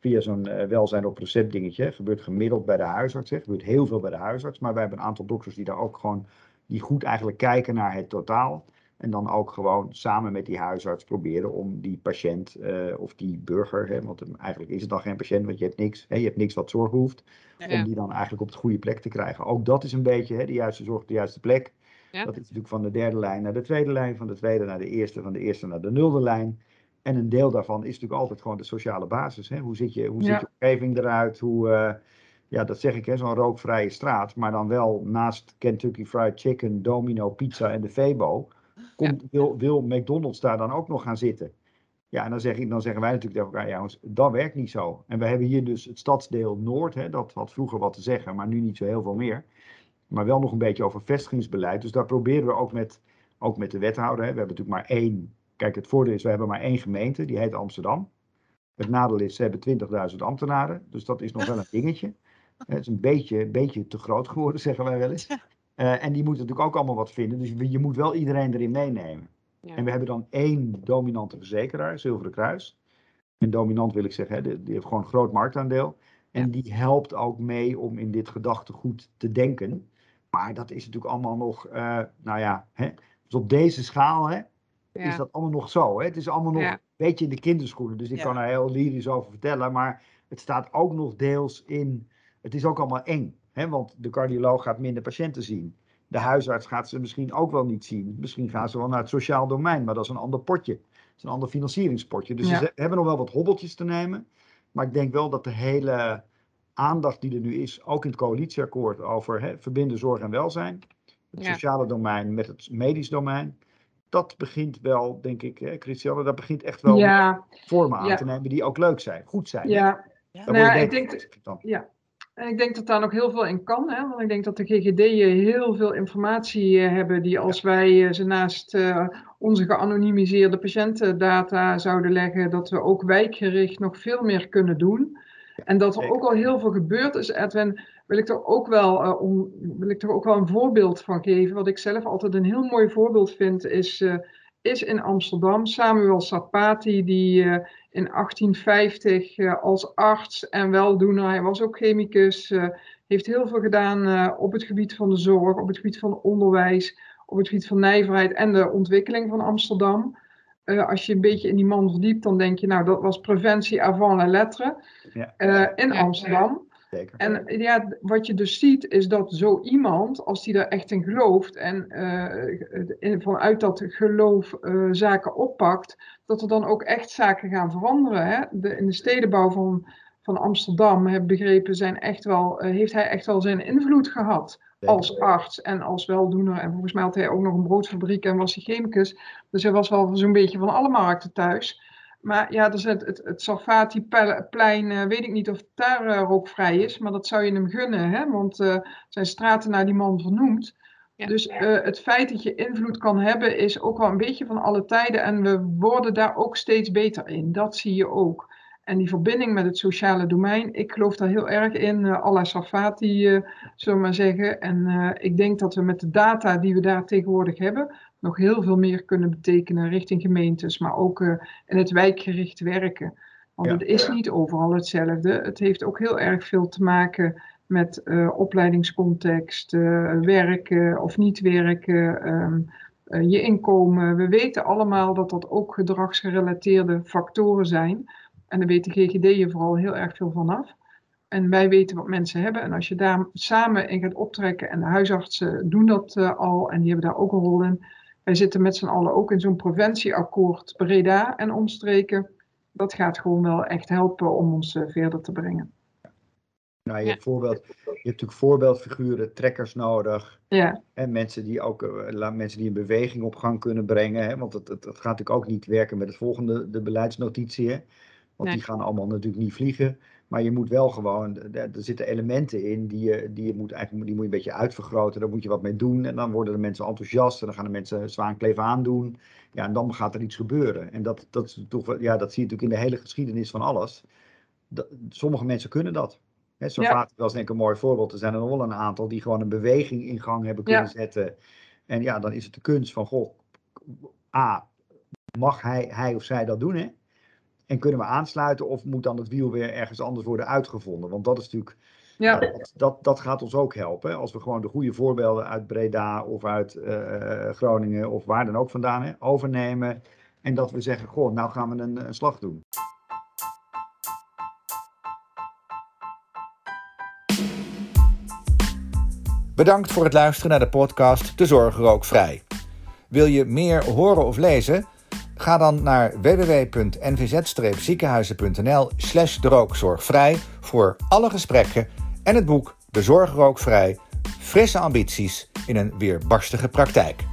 via zo'n welzijn op recept dingetje. Gebeurt gemiddeld bij de huisarts, hè. gebeurt heel veel bij de huisarts. Maar wij hebben een aantal dokters die daar ook gewoon, die goed eigenlijk kijken naar het totaal. En dan ook gewoon samen met die huisarts proberen om die patiënt eh, of die burger, hè, want eigenlijk is het dan geen patiënt, want je hebt niks, hè, je hebt niks wat zorg hoeft, Ja. om die dan eigenlijk op de goede plek te krijgen. Ook dat is een beetje hè, de juiste zorg op de juiste plek. Ja. Dat is natuurlijk van de derde lijn naar de tweede lijn, van de tweede naar de eerste, van de eerste naar de nulde lijn. En een deel daarvan is natuurlijk altijd gewoon de sociale basis. Hè? Hoe ziet je, hoe Ja. ziet je omgeving eruit? Hoe, eh, ja, dat zeg ik, hè, zo'n rookvrije straat. Maar dan wel naast Kentucky Fried Chicken, Domino Pizza en de Febo. Komt, wil, wil McDonald's daar dan ook nog gaan zitten? Ja, en dan, zeg ik, dan zeggen wij natuurlijk tegen elkaar, ja, jongens, dat werkt niet zo. En we hebben hier dus het stadsdeel Noord, hè, dat had vroeger wat te zeggen, maar nu niet zo heel veel meer. Maar wel nog een beetje over vestigingsbeleid. Dus daar proberen we ook met, ook met de wethouder. Hè. We hebben natuurlijk maar één. Kijk, het voordeel is, we hebben maar één gemeente, die heet Amsterdam. Het nadeel is, ze hebben 20.000 ambtenaren, dus dat is nog wel een dingetje. Het is een beetje, beetje te groot geworden, zeggen wij wel eens. Eh, en die moeten natuurlijk ook allemaal wat vinden, dus je moet wel iedereen erin meenemen. Ja. En we hebben dan één dominante verzekeraar, Zilveren Kruis. En dominant wil ik zeggen, hè, die, die heeft gewoon een groot marktaandeel. En die helpt ook mee om in dit gedachtegoed te denken. Maar dat is natuurlijk allemaal nog, eh, nou ja, hè, dus op deze schaal hè, is dat allemaal nog zo. Hè? Het is allemaal nog een beetje in de kinderschoenen. Dus ik kan er heel lyrisch over vertellen. Maar het staat ook nog deels in. Het is ook allemaal eng. Want de cardioloog gaat minder patiënten zien. De huisarts gaat ze misschien ook wel niet zien. Misschien gaan ze wel naar het sociaal domein. Maar dat is een ander potje. Dat is een ander financieringspotje. Dus Ja. ze hebben nog wel wat hobbeltjes te nemen. Maar ik denk wel dat de hele aandacht die er nu is, ook in het coalitieakkoord over verbinden zorg en welzijn. Het Ja. sociale domein met het medisch domein. Dat begint wel, denk ik, hè, Christiane, dat begint echt wel Ja, vormen aan ja. te nemen die ook leuk zijn, goed zijn. ja. Nou ja, je ik denk van, En ik denk dat daar nog heel veel in kan, hè? want ik denk dat de GGD'en heel veel informatie eh, hebben die als wij eh, ze naast eh, onze geanonimiseerde patiëntendata zouden leggen, dat we ook wijkgericht nog veel meer kunnen doen. En dat er ook al heel veel gebeurd is, Edwin, wil ik er ook wel, eh, om, wil ik er ook wel een voorbeeld van geven. Wat ik zelf altijd een heel mooi voorbeeld vind, is, eh, is in Amsterdam Samuel Sapati, die eh, in 1850 eh, als arts en weldoener, hij was ook chemicus, eh, heeft heel veel gedaan eh, op het gebied van de zorg, op het gebied van onderwijs, op het gebied van nijverheid en de ontwikkeling van Amsterdam. Eh, als je een beetje in die man verdiept, dan denk je, nou, dat was preventie avant la lettre Ja. eh, in Ja. Amsterdam. Zeker. En ja, wat je dus ziet, is dat zo iemand, als die daar echt in gelooft en eh, in- vanuit dat geloof eh, zaken oppakt, dat er dan ook echt zaken gaan veranderen. Hè? De, in de stedenbouw van, van Amsterdam, heb begrepen, zijn echt wel, eh, heeft hij echt wel zijn invloed gehad als arts en als weldoener. En volgens mij had hij ook nog een broodfabriek en was hij chemicus. Dus hij was wel zo'n beetje van alle markten thuis. Maar ja, dus het, het, het Sarfati-plein, eh, weet ik niet of het daar eh, rookvrij is, maar dat zou je hem gunnen, hè? want eh, zijn straten naar die man vernoemd. Ja. Dus het feit dat je invloed kan hebben is ook wel een beetje van alle tijden en we worden daar ook steeds beter in. Dat zie je ook. En die verbinding met het sociale domein, ik geloof daar heel erg in, eh à la Sarfati, eh, zullen we maar zeggen. En ik denk dat we met de data die we daar tegenwoordig hebben, nog heel veel meer kunnen betekenen richting gemeentes, maar ook eh, in het wijkgericht werken. Want Ja. het is niet overal hetzelfde. Het heeft ook heel erg veel te maken met eh, opleidingscontext, eh, werken of niet werken, ehm, eh, je inkomen. We weten allemaal dat dat ook gedragsgerelateerde factoren zijn. En daar weet de GGD vooral heel erg veel van af. En wij weten wat mensen hebben. En als je daar samen in gaat optrekken, en de huisartsen doen dat eh, al, en die hebben daar ook een rol in. Wij zitten met z'n allen ook in zo'n preventieakkoord Breda en omstreken. Dat gaat gewoon wel echt helpen om ons eh, verder te brengen. Nou, je, hebt voorbeeld, je hebt natuurlijk voorbeeldfiguren, trekkers nodig. Ja, En mensen die ook eh, mensen die een beweging op gang kunnen brengen. Hè? Want het, het, het gaat natuurlijk ook niet werken met het volgende, de beleidsnotitie. Hè? Want Nee. die gaan allemaal natuurlijk niet vliegen. Maar je moet wel gewoon, er zitten elementen in die je, die je moet eigenlijk die moet je een beetje uitvergroten. Daar moet je wat mee doen. En dan worden de mensen enthousiast en dan gaan de mensen zwaankleef aandoen. Ja, en dan gaat er iets gebeuren. En dat, dat, is toch, ja, dat zie je natuurlijk in de hele geschiedenis van alles. Dat, sommige mensen kunnen dat. He, zo ja. was denk ik een mooi voorbeeld. Er zijn er nog wel een aantal die gewoon een beweging in gang hebben kunnen zetten. En ja, dan is het de kunst van, goh, A, mag hij, hij of zij dat doen, hè? En kunnen we aansluiten of moet dan het wiel weer ergens anders worden uitgevonden? Want dat is natuurlijk, ja. dat, dat, dat, gaat ons ook helpen. Als we gewoon de goede voorbeelden uit Breda of uit uh, Groningen of waar dan ook vandaan hè, overnemen. En dat we zeggen, goh, nou gaan we een, een slag doen. Bedankt voor het luisteren naar de podcast De Zorg Rookvrij. Wil je meer horen of lezen? Ga dan naar www.nvz-ziekenhuizen.nl slash rookzorgvrij voor alle gesprekken en het boek De Zorg Rookvrij, frisse ambities in een weerbarstige praktijk.